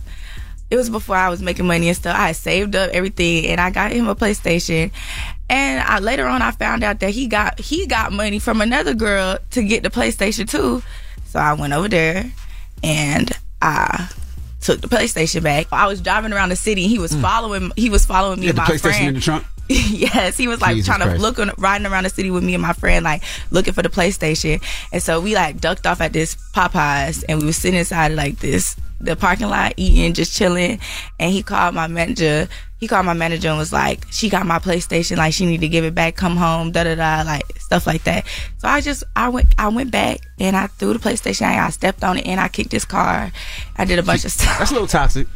it was before I was making money and stuff. I saved up everything, and I got him a PlayStation. And I, later on, I found out that he got he got money from another girl to get the PlayStation too. So I went over there, and I took the PlayStation back. I was driving around the city. and He was mm. following. He was following me You had the PlayStation friend. in the trunk? yes, he was like Jesus trying to Christ. look on, riding around the city with me and my friend, like looking for the PlayStation. And so we like ducked off at this Popeyes, and we were sitting inside like this the parking lot eating, just chilling. And he called my manager. He called my manager and was like, "She got my PlayStation. Like she need to give it back. Come home. Da da da. Like stuff like that." So I just I went I went back and I threw the PlayStation. I stepped on it and I kicked his car. I did a bunch of stuff. That's a little toxic.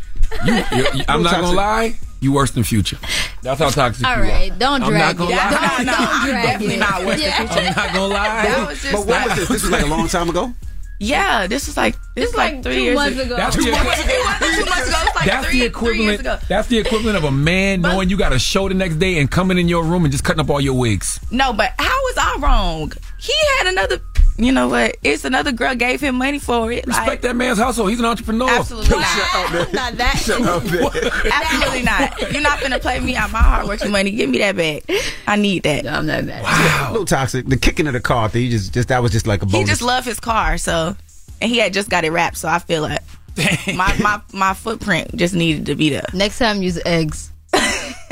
You, you- you- I'm not gonna lie. You worse than Future. That's how toxic All you right, are. don't I'm drag not gonna it. lie. Don't, don't drag definitely it. not worse than Future. I'm not gonna lie. That was just But what was this? This was like a long time ago. Yeah, this was like this was like, like three years months ago. That's Two the, months ago. Two months ago. Like that's three, the equivalent. ago. That's the equivalent of a man knowing you got a show the next day and coming in your room and just cutting up all your wigs. No, but how was I wrong? He had another. You know what? It's another girl gave him money for it. Respect Like, that man's hustle. He's an entrepreneur. absolutely not. Not that. Absolutely not. You're not gonna play me out my hard working money. Give me that back. I need that. I'm not mad. A little toxic. The kicking of the car thing. Just, just that was just like a He just loved his car, so and he had just got it wrapped. So I feel like my my my footprint just needed to be there. Next time, use eggs.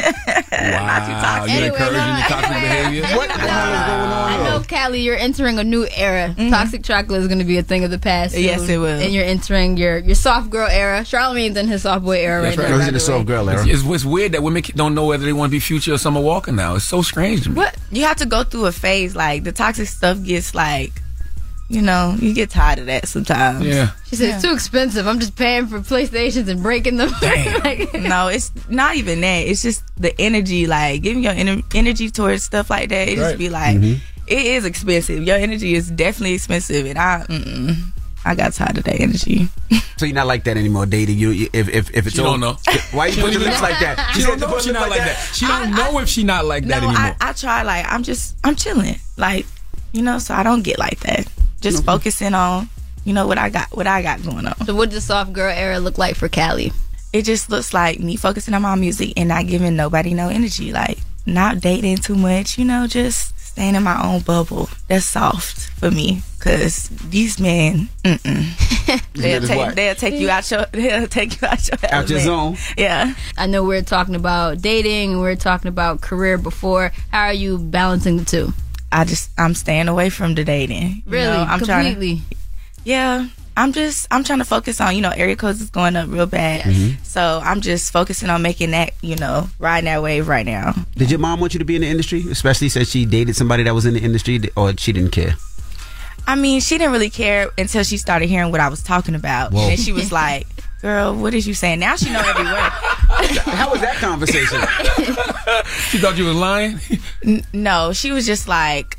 Wow, you Anyway, encouraging no, the toxic behavior? What the hell is going on? I know, Kaliii, you're entering a new era. Mm-hmm. Toxic chocolate is going to be a thing of the past. Yes, it will. And you're entering your, your soft girl era. Charlemagne's in his soft boy era That's right, right. now. He's in the the soft girl era. It's, it's, it's weird that women don't know whether they want to be Future or Summer Walker now. It's so strange to me. What you have to go through a phase like the toxic stuff gets like, you know, you get tired of that sometimes. Yeah. She said, it's too expensive. I'm just paying for PlayStations and breaking them. Like- no, it's not even that. It's just the energy, like giving your ener- energy towards stuff like that. It Right. just be like, Mhm. it is expensive. Your energy is definitely expensive, and I, mm-mm, I got tired of that energy. So you're not like that anymore, dating. You, you- if if if it's She all- don't know. Why you She put your lips like that? She You don't said know you if she put not lips like that. She don't know if she not like that anymore. I, I try. Like I'm just, I'm chilling. Like you know, so I don't get like that. Just mm-hmm. focusing on, you know, what I got, what I got going on. so what does soft girl era look like for Kaliii? It just looks like me focusing on my music and not giving nobody no energy. Like not dating too much. You know, just staying in my own bubble. That's soft for me. Cause these men, mm-mm. they'll take they'll take you out your they'll take you out your Out your zone. Yeah. I know we're talking about dating and we're talking about career before. How are you balancing the two? I just I'm staying away from the dating. you Really? know? I'm trying to Completely. Yeah. I'm just I'm trying to focus on, you know, area codes is going up real bad. Mm-hmm. So I'm just focusing on making that, you know, riding that wave right now. Did your mom want you to be in the industry? Especially since she dated somebody that was in the industry, or she didn't care. I mean, she didn't really care until she started hearing what I was talking about. Whoa. And then she was like, Girl, what is you saying? Now she know every word. How was that conversation? she thought you was lying. N- no, she was just like,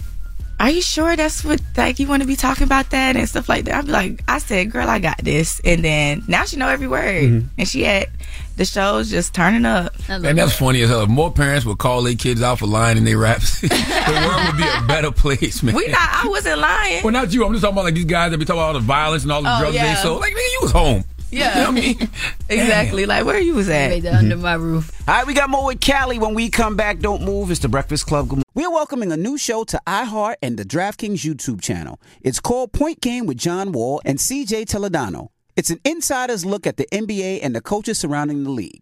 Are you sure that's what like you want to be talking about that and stuff like that? I'd be like, I said, Girl, I got this and then now she know every word. Mhm. And she had the shows just turning up. And that's funny as hell. If more parents would call their kids out for lying in their raps, the world would be a better place, man. We not I wasn't lying. Well, not you. I'm just talking about like these guys that be talking about all the violence and all the Oh, drugs yeah. they sold. Like, nigga, you was home. Yeah. You know I mean? exactly. Like where you was at? Made that under my roof. All right, we got more with Kaliii when we come back. Don't move. It's the Breakfast Club. We're welcoming a new show to iHeart and the DraftKings YouTube channel. It's called Point Game with John Wall and CJ Toledano. It's an insider's look at the NBA and the coaches surrounding the league.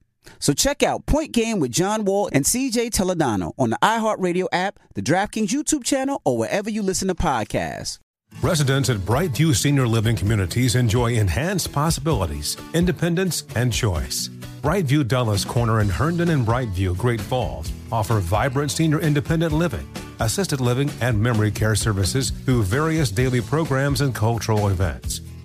So check out Point Game with John Wall and CJ Toledano on the iHeartRadio app, the DraftKings YouTube channel, or wherever you listen to podcasts. Residents at Brightview Senior Living Communities enjoy enhanced possibilities, independence, and choice. Brightview Dulles Corner in Herndon and Brightview, Great Falls, offer vibrant senior independent living, assisted living, and memory care services through various daily programs and cultural events.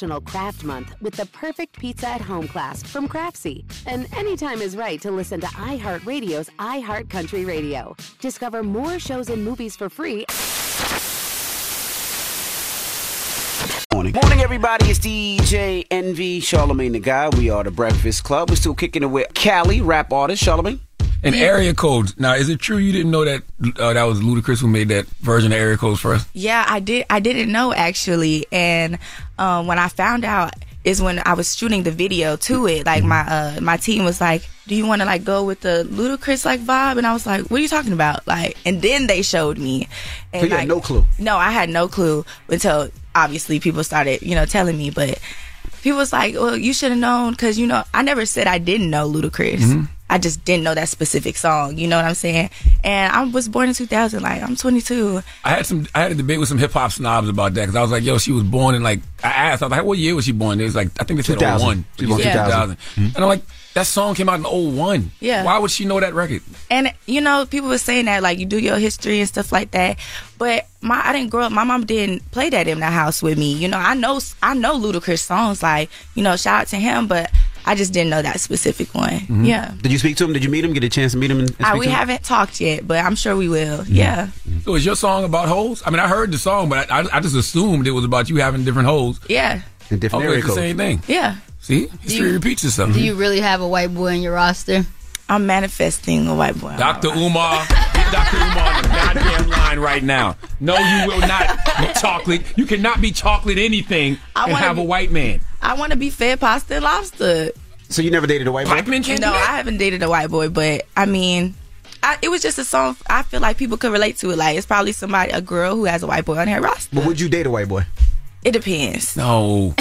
National Craft Month with the perfect pizza at home class from Craftsy. And anytime is right to listen to iHeartRadio's iHeartCountry Radio. Discover more shows and movies for free. Morning. Morning, everybody. It's DJ Envy, Charlemagne the Guy. We are the Breakfast Club. We're still kicking it with Kaliii, rap artist, Charlemagne. And area codes. Now, is it true you didn't know that uh, that was Ludacris who made that version of area codes first? Yeah, I did. I didn't know actually, and um, when I found out is when I was shooting the video to it. Like my uh, my team was like, "Do you want to like go with the Ludacris like vibe?" And I was like, "What are you talking about?" Like, and then they showed me. And So you had no clue? No, I had no clue until obviously people started, you know, telling me. But people was like, "Well, you should have known," because you know, I never said I didn't know Ludacris. Mm-hmm. I just didn't know that specific song. You know what I'm saying? And I was born in 2000. Like I'm 22. I had some. I had a debate with some hip hop snobs about that because I was like, "Yo, she was born in like." I asked, I was like, "What year was she born?" It was like, I think they said 2000. 01. She was born Yeah. 2000. And I'm like, that song came out in 01. Yeah. Why would she know that record? And you know, people were saying that like you do your history and stuff like that. But my I didn't grow up. My mom didn't play that in the house with me. You know, I know I know Ludacris songs. Like you know, shout out to him. But I just didn't know that specific one. Mhm. Yeah. Did you speak to him? Did you meet him? Get a chance to meet him? And, and Uh, we to haven't talked yet, but I'm sure we will. Yeah. So is your song about holes? I mean, I heard the song, but I, I, I just assumed it was about you having different holes. Yeah. And different okay, area it's the same thing. Yeah. See, history you- repeats itself. Do you really have a white boy in your roster? I'm manifesting a white boy. Dr. Umar, get Dr. Umar on the goddamn line right now. No, you will not be chocolate. You cannot be chocolate anything I and wanna have a white man. I want to be fed pasta and lobster. So you never dated a white boy? Black men can't no, do that? I haven't dated a white boy, but I mean, I, it was just a song. I feel like people could relate to it. Like it's probably somebody, a girl who has a white boy on her roster. But would you date a white boy? It depends. No.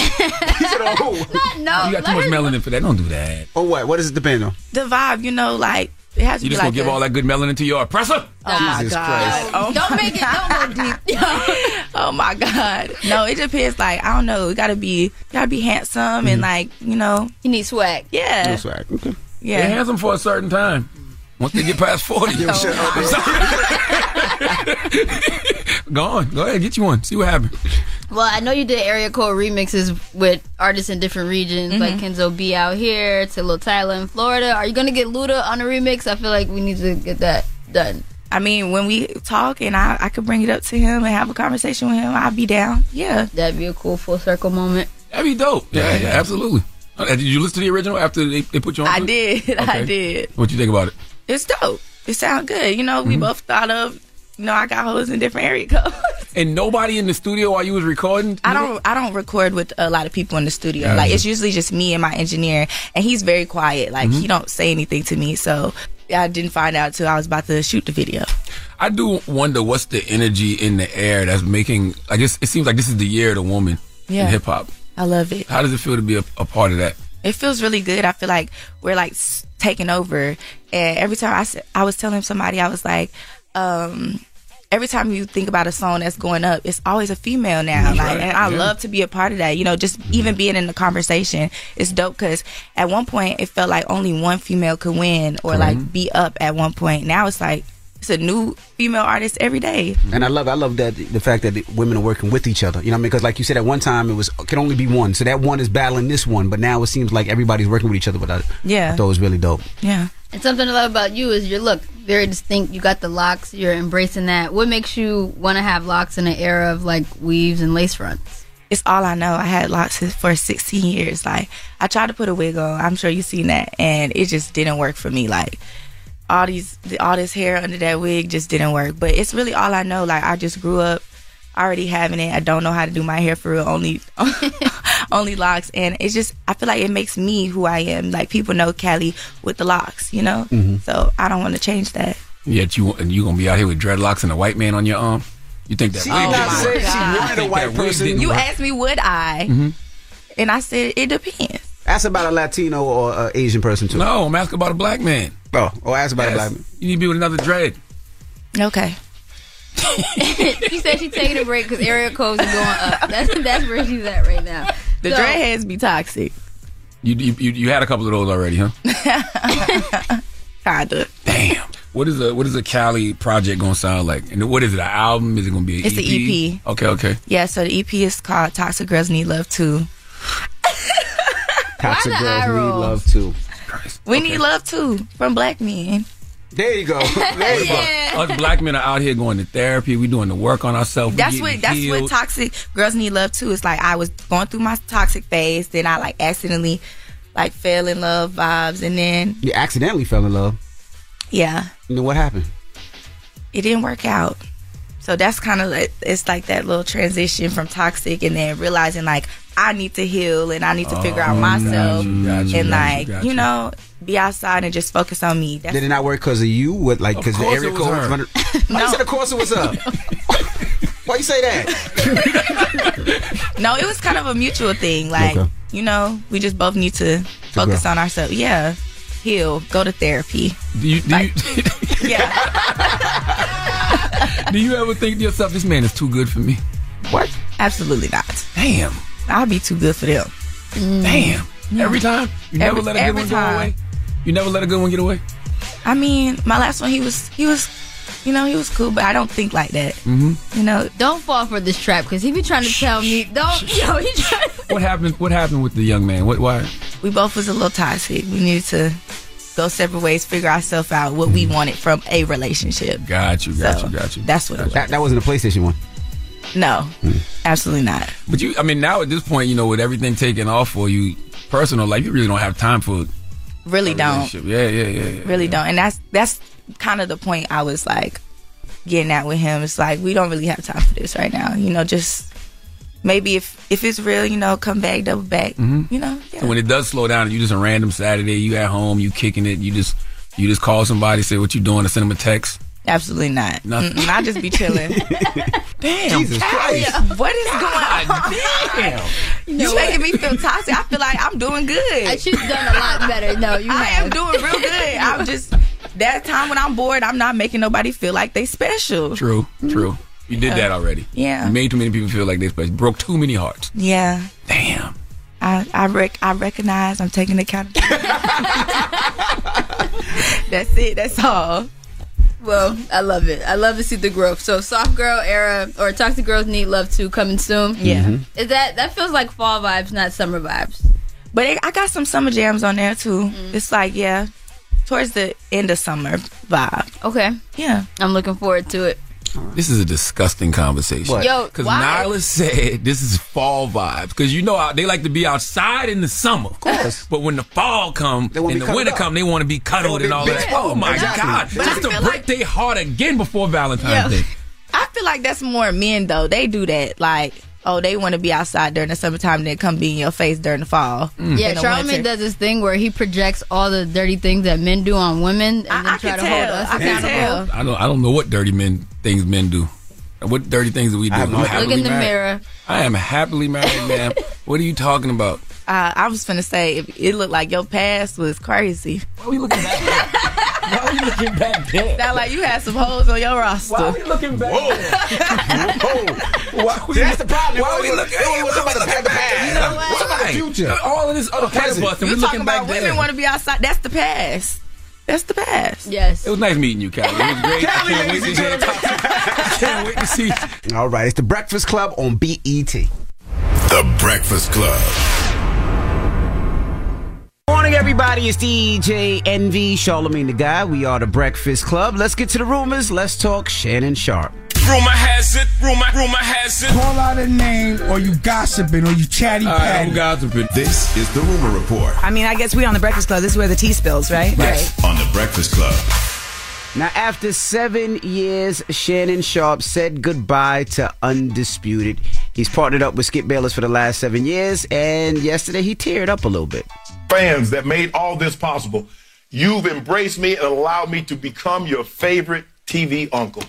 no, you got too much melanin for that. Don't do that. Or what? What does it depend on? the vibe, you know, like it has to be. You be just like gonna give a- all that good melanin to your oppressor? Oh my Jesus god! Christ. Oh Don't my make it. Don't go deep. oh my god! No, it depends. Like I don't know. It gotta be gotta be handsome and mm-hmm. like you know. You need swag. Yeah. No swag. Okay. Yeah. They're handsome for a certain time. Once they get past 40, Yo, oh, shut up, go on. Go ahead, get you one. See what happens. Well, I know you did area code remixes with artists in different regions, like Kenzo B out here to Lil Tyler in Florida. Are you gonna get Luda on a remix? I feel like we need to get that done. I mean, when we talk and I, I could bring it up to him and have a conversation with him, I'd be down. Yeah. That'd be a cool full circle moment. That'd be dope. Yeah, yeah, absolutely. Uh, Did you listen to the original after they, they put you on? I to it? did. I did. What you think about it? It's dope. It sounds good. You know, we Mm-hmm. both thought of. Know, I got hoes in different area codes. And nobody in the studio while you was recording? I don't. I don't record with a lot of people in the studio. Gotcha. Like it's usually just me and my engineer, and he's very quiet. Like Mhm. he don't say anything to me. So I didn't find out till I was about to shoot the video. I do wonder what's the energy in the air that's making. I guess it seems like this is the year of the woman Yeah. in hip hop. I love it. How does it feel to be a, a part of that? It feels really good. I feel like we're like taking over. And every time I I was telling somebody, I was like, um, every time you think about a song that's going up, it's always a female now. That's like, right. and I Yeah. love to be a part of that. You know, just even being in the conversation is dope because at one point it felt like only one female could win or Correct. like mm-hmm. be up at one point. Now it's like it's a new female artist every day. And I love, I love that the fact that the women are working with each other. You know, I mean? because like you said, at one time it was can only be one, so that one is battling this one. But now it seems like everybody's working with each other. But I, Yeah. I thought it was really dope. Yeah. And something I love about you is your look very distinct. You got the locks. You're embracing that. What makes you want to have locks in an era of like weaves and lace fronts? It's all I know. I had locks for 16 years. Like I tried to put a wig on. I'm sure you've seen that, and it just didn't work for me. Like all these, all this hair under that wig just didn't work. But it's really all I know. Like I just grew up already having it. I don't know how to do my hair for real. Only, only locks, and it's just I feel like it makes me who I am. Like people know Kaliii with the locks, you know. Mhm. So I don't want to change that. Yet you and you gonna be out here with dreadlocks and a white man on your arm? You think that? She wig did not didn't say she You wanted a white person. You work? asked me would I, Mhm. and I said it depends. Ask about a Latino or uh, Asian person too. No, I'm asking about a black man. Oh, or ask about a black man. You need to be with another dread. Okay. she said she's taking a break because area codes are going up. That's that's where she's at right now. The So- dreadheads be toxic. You, you you you had a couple of those already, huh? Kinda. Damn. What is a what is a Kaliii project gonna sound like? And what is it? An album? Is it gonna be? An It's an EP. Okay, okay. Yeah, so the EP is called Toxic Girls Need Love Too. Toxic the girls eye need roll? love too. We need love too from black men. There you go. There you go. Us black men are out here going to therapy. We doing the work on ourselves. That's getting what that's healed. what toxic girls need love too. It's like I was going through my toxic phase, then I like accidentally like fell in love vibes, and then You accidentally fell in love. yeah, And then what happened? it didn't work out. So that's kind of like it's like that little transition from toxic, and then realizing like I need to heal and I need to figure out Oh, myself, got you, and got like you, you you. know be outside and just focus on me. That's Did it not work because of you? What like because the course area code? her. was under- Why you said of course it was up? Why you say that? No, it was kind of a mutual thing. Like, Okay. you know, we just both need to focus grow. on ourselves. Yeah. Heal. Go to therapy. Do you do you, Yeah. do you ever think to yourself, this man is too good for me? What? Absolutely not. Damn. I'll be too good for them. Damn. Every time? You never Every- let a good every one go time. away? You never let a good one get away? I mean, my last one, he was, he was, you know, he was cool, but I don't think like that. Mm-hmm. You know, Don't fall for this trap because he be trying to tell me. Don't. Yo, he trying. What happened? What happened with the young man? What? Why? we both was a little toxic. We needed to go separate ways, figure ourselves out what we wanted from a relationship. Got you. Got So, you. Got you. That's what it was. That, that wasn't a PlayStation one. No, hmm. absolutely not. But you, I mean, now at this point, you know, with everything taken off for you, personal life, you really don't have time for. Really a don't. Yeah, yeah, yeah. yeah. really don't and that's that's kind of the point i was like getting at with him it's like we don't really have time for this right now you know just maybe if if it's real, you know, come back, double back. Mhm. You know, So when it does slow down, you just a random Saturday, you at home, you kicking it, you just you just call somebody, say what you doing, to send them a text. absolutely not. Nothing. I just be chilling. Damn, Jesus Christ. What is going on? Damn. You making me feel toxic. I feel like I'm doing good. She's done a lot better. No, you I have. am doing real good. I'm just that time when I'm bored, I'm not making nobody feel like they special. True, true. You did Yeah. that already. Yeah. You made too many people feel like they special. Broke too many hearts. Yeah. Damn. I I rec- I recognize I'm taking accountability. That's it. That's all. Well, I love it. I love to see the growth. So, soft girl era or toxic girls need love too coming soon. Yeah. Mhm. Is that that feels like fall vibes, not summer vibes? But it, I got some summer jams on there too. Mm. It's like yeah, towards the end of summer vibe. Okay. Yeah. I'm looking forward to it. This is a disgusting conversation. What? Yo, because why? Nyla said this is fall vibes. Because you know how they like to be outside in the summer, of course. But when the fall come and the winter up. come, they want to be cuddled and all that. Yeah. Oh my Exactly. god! But Just to feel break their heart again before Valentine's Yeah. Day. I feel like that's more men though. They do that. Like, oh, they want to be outside during the summertime, then come be in your face during the fall. Mm. Yeah, In the Charlemagne does this thing where he projects all the dirty things that men do on women and then try to hold us accountable. I don't. I don't know what dirty men things men do. What dirty things do we do? I'm idea. happily Look in the married. mirror. I am happily married, man. what are you talking about? Uh, I was gonna say it looked like your past was crazy. Why are we looking back there? Why are we looking back there? Sound like you had some holes on your roster. Why are we looking back Whoa. Why we See, that's the problem. Why are we we looking? look- we talking about the past. You know What about the future? All of this other past. You We're talking looking back about there. women want to be outside? That's the past. That's the past. Yes. It was nice meeting you, Kaliii. It was great. I can't wait to hear I can't wait to see. All right, it's the Breakfast Club on BET. The Breakfast Club. Morning, everybody. It's DJ Envy, Charlemagne the Guy. We are the Breakfast Club. Let's get to the rumors. Let's talk Shannon Sharpe. Rumor has it, rumor, rumor has it. Call out a name or you gossiping or you chatty patty. gossiping. This is the Rumor Report I mean, I guess we on the Breakfast Club. This is where the tea spills, right? on the Breakfast Club. Now, after seven years, Shannon Sharpe said goodbye to Undisputed. He's partnered up with Skip Bayless for the last seven years, and yesterday he teared up a little bit. Fans that made all this possible. You've embraced me and allowed me to become your favorite TV uncle.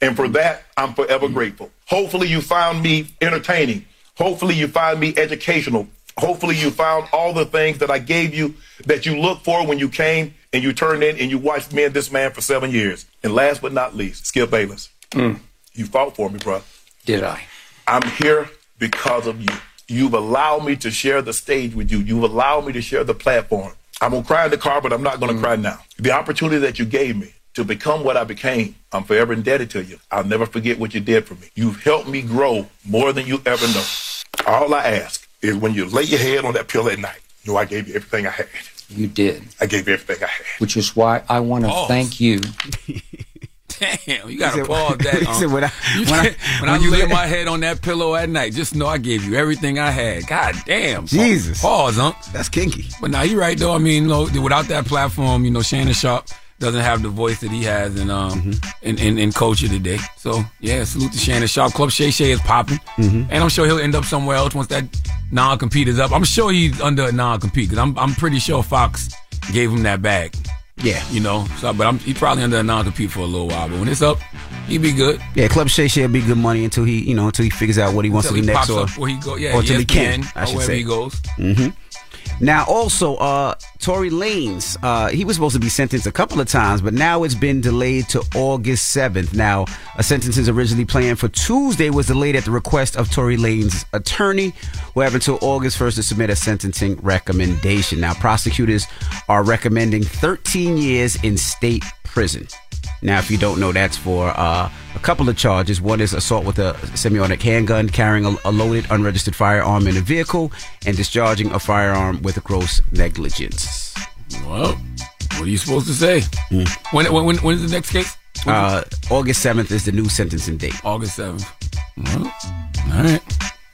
And for that, I'm forever grateful. Hopefully, you found me entertaining. Hopefully, you found me educational. Hopefully, you found all the things that I gave you that you looked for when you came and you turned in and you watched me and this man for seven years. And last but not least, Skip Bayless. Mm. You fought for me, bro. Did I? I'm here because of you. You've allowed me to share the stage with you. You've allowed me to share the platform. I'm gonna cry in the car, but I'm not gonna cry mm. now. The opportunity that you gave me to become what I became, I'm forever indebted to you. I'll never forget what you did for me. You've helped me grow more than you ever know. All I ask is when you lay your head on that pillow at night, you know I gave you everything I had. You did. I gave you everything I had. Which is why I want to Pause. thank you. Damn, you gotta pause that. um, said, when I- you when I- can't- when I you lay my head on that pillow at night, just know I gave you everything I had. God damn. Jesus. Pause, huh? That's kinky. But now you're right though. I mean, you know, without that platform, you know, Shannon Sharpe doesn't have the voice that he has in um Mm-hmm. in, in, in culture today. So yeah, salute to Shannon Sharpe. Club Shay Shay is popping, Mm-hmm. and I'm sure he'll end up somewhere else once that non compete is up. I'm sure he's under a non compete because I'm I'm pretty sure Fox gave him that bag. Yeah. You know, so but I'm he's probably under a non compete for a little while. But when it's up, he'd be good. Yeah, Club Shay Shay will be good money until he, you know, until he figures out what he wants Until to do he next, or up where he go- yeah, or until he can. ESPN, I or should wherever say he goes. hmm Now, also, uh, Tory Lanez, uh, he was supposed to be sentenced a couple of times, but now it's been delayed to August 7th. Now, a sentence is originally planned for Tuesday was delayed at the request of Tory Lanez's attorney, who have until August 1st to submit a sentencing recommendation. Now, prosecutors are recommending 13 years in state prison. Now, if you don't know, that's for uh, a couple of charges. One is assault with a semi-automatic handgun, carrying a, a loaded, unregistered firearm in a vehicle, and discharging a firearm with gross negligence. Well, what are you supposed to say? When, when, when, when is the next case? Uh, August 7th is the new sentencing date. August 7th. Well, all right.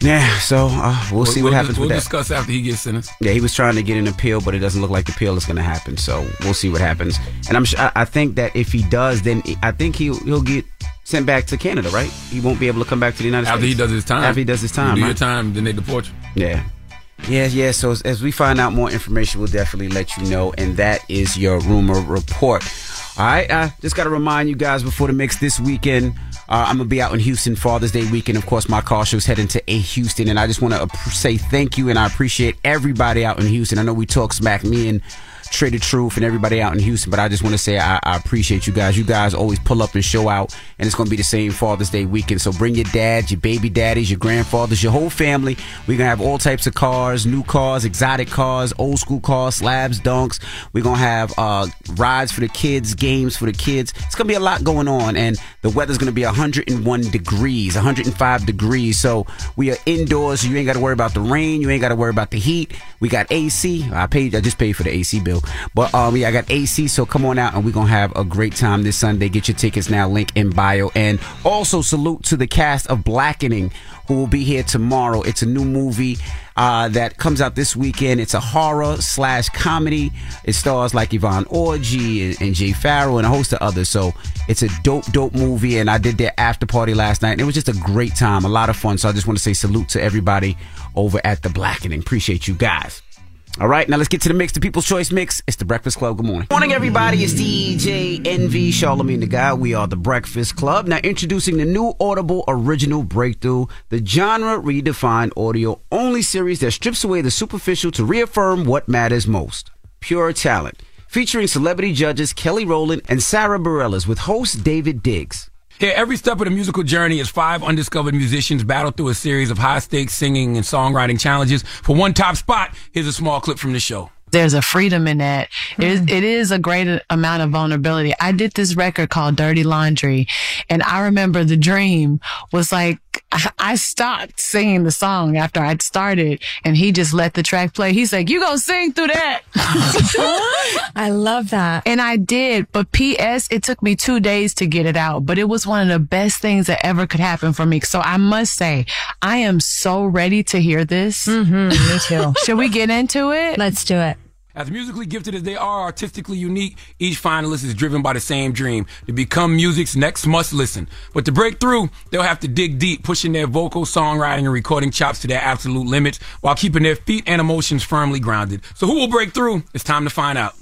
Yeah, so uh, we'll, see what happens We'll with that. discuss after he gets sentenced. Yeah, he was trying to get an appeal, but it doesn't look like the appeal is going to happen. So we'll see what happens. And I'm, I think that if he does, then I think he'll he'll get sent back to Canada, right? He won't be able to come back to the United After States he does his time. After he does his time, You do your time, then they deport you. Yeah. Yeah, yeah. So as, as we find out more information, we'll definitely let you know. And that is your rumor report. All right. I just got to remind you guys before the mix this weekend, uh, I'm to be out in Houston Father's Day weekend. Of course, my car show's heading to A Houston. And I just want to say thank you and I appreciate everybody out in Houston. I know we talk smack, me and Trae tha Truth and everybody out in Houston, but I just want to say I, I appreciate you guys. You guys always pull up and show out, and it's going to be the same Father's Day weekend. So bring your dads, your baby daddies, your grandfathers, your whole family. We're going to have all types of cars, new cars, exotic cars, old school cars, slabs, dunks. We're going to have uh, rides for the kids, games for the kids. It's going to be a lot going on, and the weather's going to be 101 degrees, 105 degrees. So we are indoors, so you ain't got to worry about the rain. You ain't got to worry about the heat. We got AC. I paid. I just paid for the AC bill. But um, yeah, I got AC. So come on out, and we're gonna have a great time this Sunday. Get your tickets now. Link in bio. And also salute to the cast of Blackening, who will be here tomorrow. It's a new movie. Uh, that comes out this weekend. It's a horror slash comedy. It stars like Yvonne Orji and, and Jay Pharoah and a host of others. So it's a dope, dope movie. And I did their after party last night. And it was just a great time, a lot of fun. So I just want to say salute to everybody over at the Blackening. Appreciate you guys. All right, now let's get to the mix, the People's Choice Mix. It's the Breakfast Club. Good morning. Morning, everybody. It's DJ Envy, Charlemagne the Guy. We are the Breakfast Club. Now, introducing the new Audible Original Breakthrough, the genre redefined audio only series that strips away the superficial to reaffirm what matters most pure talent. Featuring celebrity judges Kelly Rowland and Sarah Bareilles with host Daveed Diggs. Here, every step of the musical journey is five undiscovered musicians battle through a series of high stakes singing and songwriting challenges. For one top spot, here's a small clip from the show. There's a freedom in that. Hmm. It is, it is a great amount of vulnerability. I did this record called Dirty Laundry, and I remember the dream was like I- I stopped singing the song after I'd started, and he just let the track play. He's like, "You gonna sing through that?" I love that, and I did. But P.S. It took me two days to get it out, but it was one of the best things that ever could happen for me. So I must say, I am so ready to hear this. Mm-hmm, me too. Should we get into it? Let's do it. As musically gifted as they are artistically unique, each finalist is driven by the same dream to become music's next must listen. But to break through, they'll have to dig deep, pushing their vocal, songwriting, and recording chops to their absolute limits while keeping their feet and emotions firmly grounded. So who will break through? It's time to find out.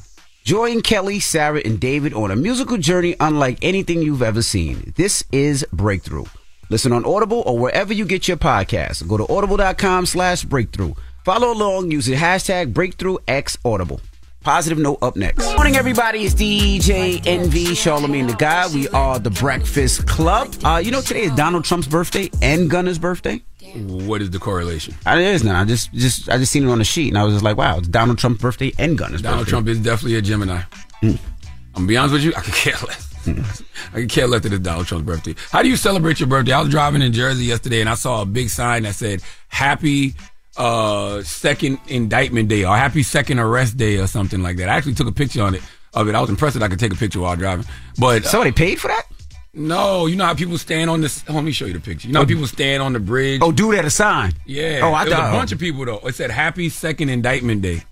Join Kelly, Sarah, and David on a musical journey unlike anything you've ever seen. This is Breakthrough. Listen on Audible or wherever you get your podcasts. Go to audible.com slash breakthrough. Follow along using hashtag BreakthroughXAudible. Positive note up next. Morning, everybody. It's DJ Envy, Charlemagne the Guy. We are the Breakfast Club. Uh, you know, today is Donald Trump's birthday and Gunna's birthday. What is the correlation? I, there is none. I just, just, I just seen it on the sheet, and I was just like, "Wow, it's Donald Trump's birthday and Gunna's Donald birthday." Trump is definitely a Gemini. I'm gonna be honest with you, I could care less. I could care less that it's Donald Trump's birthday. How do you celebrate your birthday? I was driving in Jersey yesterday and I saw a big sign that said "Happy uh, Second Indictment Day" or "Happy Second Arrest Day" or something like that. I actually took a picture on it of it. I was impressed that I could take a picture while driving. But somebody paid for that? No, you know how people stand on this. Let me show you the picture. You know how people stand on the bridge. Oh, dude at a sign. Yeah. Oh, I It was thought a bunch of people though. It said "Happy Second Indictment Day."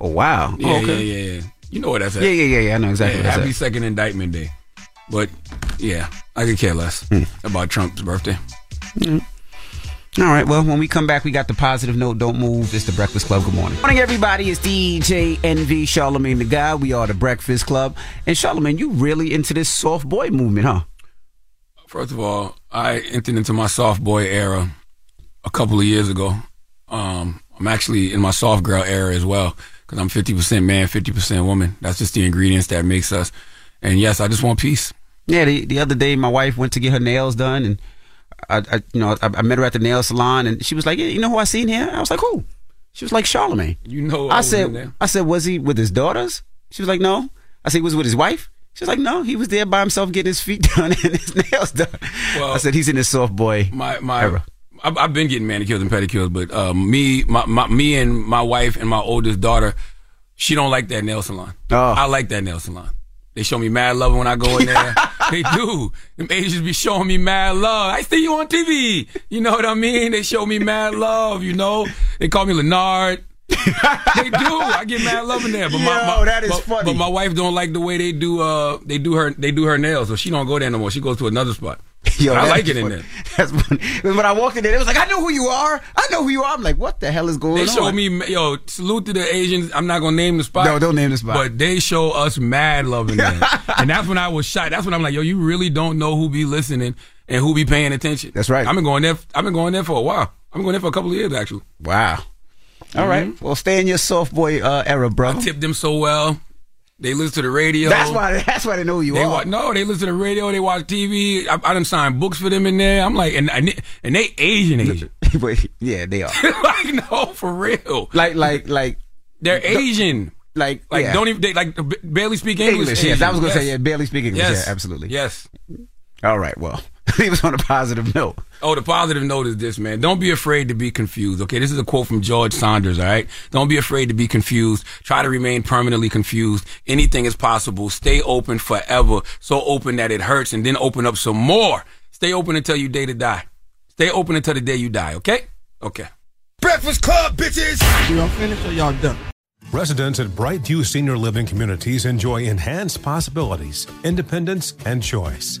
Oh wow. Yeah, Oh, okay. yeah, yeah, yeah. You know what that's at. Yeah, yeah, yeah, yeah. I know exactly Yeah, happy at. Second Indictment Day. But yeah, I could care less Hmm. about Trump's birthday. All right. Well, when we come back, we got the positive note. Don't move. It's the Breakfast Club. Good morning. Morning, everybody. It's DJ Envy Charlemagne the Guy. We are the Breakfast Club. And Charlemagne, you really into this soft boy movement, huh? First of all, I entered into my soft boy era a couple of years ago. Um, I'm actually in my soft girl era as well because I'm 50% man, 50% woman. That's just the ingredients that makes us. And yes, I just want peace. Yeah. The, the other day, my wife went to get her nails done, and I, I you know, I, I met her at the nail salon, and she was like, "Yeah, you know who I seen here?" I was like, "Who?" She was like, "Charlemagne." You know, I, there. said, "I said, was he with his daughters?" She was like, "No." I said, "He was with his wife." She was like, "No, he was there by himself getting his feet done and his nails done." Well, I said, "He's in his soft boy my my era." I've, I've been getting manicures and pedicures, but uh, me, my, my, me and my wife and my oldest daughter, she don't like that nail salon. Oh. I like that nail salon. They show me mad love when I go in there. they do. Them Asians be showing me mad love. I see you on TV. You know what I mean? They show me mad love. You know, they call me Leonard. they do. I get mad love in there. But my, my that is but, funny. But my wife don't like the way they do. Uh, they do her. They do her nails, so she don't go there no more. She goes to another spot. Yo, I like it in there. That's funny. When I walked in there, it was like, I know who you are. I know who you are. I'm like, what the hell is going They on? They showed me, yo, salute to the Asians. I'm not gonna name the spot. No, don't name the spot. But they show us mad love in there, and that's when I was shot. That's when I'm like, yo, you really don't know who be listening and who be paying attention. That's right. I've been going there. I've been going there for a while. I've been going there for a couple of years actually. Wow. All right. Well, stay in your soft boy uh, era, bro. I tipped them so well. They listen to the radio. That's why. That's why they know who you they are. wa- no, they listen to the radio. They watch TV. I, I done signed books for them in there. I'm like, and and, and they Asian Asian. Yeah, they are. like no, for real. Like like like they're Asian. Like Like yeah. don't even they like barely speak English. English. Yes, I was gonna Asian. say yeah, barely speak English. Yes. Yeah, absolutely. Yes. All right. Well, leave us on a positive note. Oh, the positive note is this, man. Don't be afraid to be confused. Okay, this is a quote from George Saunders. All right, don't be afraid to be confused. Try to remain permanently confused. Anything is possible. Stay open forever, so open that it hurts, and then open up some more. Stay open until you day to die. Stay open until the day you die. Okay? Okay. Breakfast Club, bitches! Y'all finished or y'all done? Residents at Brightview Senior Living Communities enjoy enhanced possibilities, independence, and choice.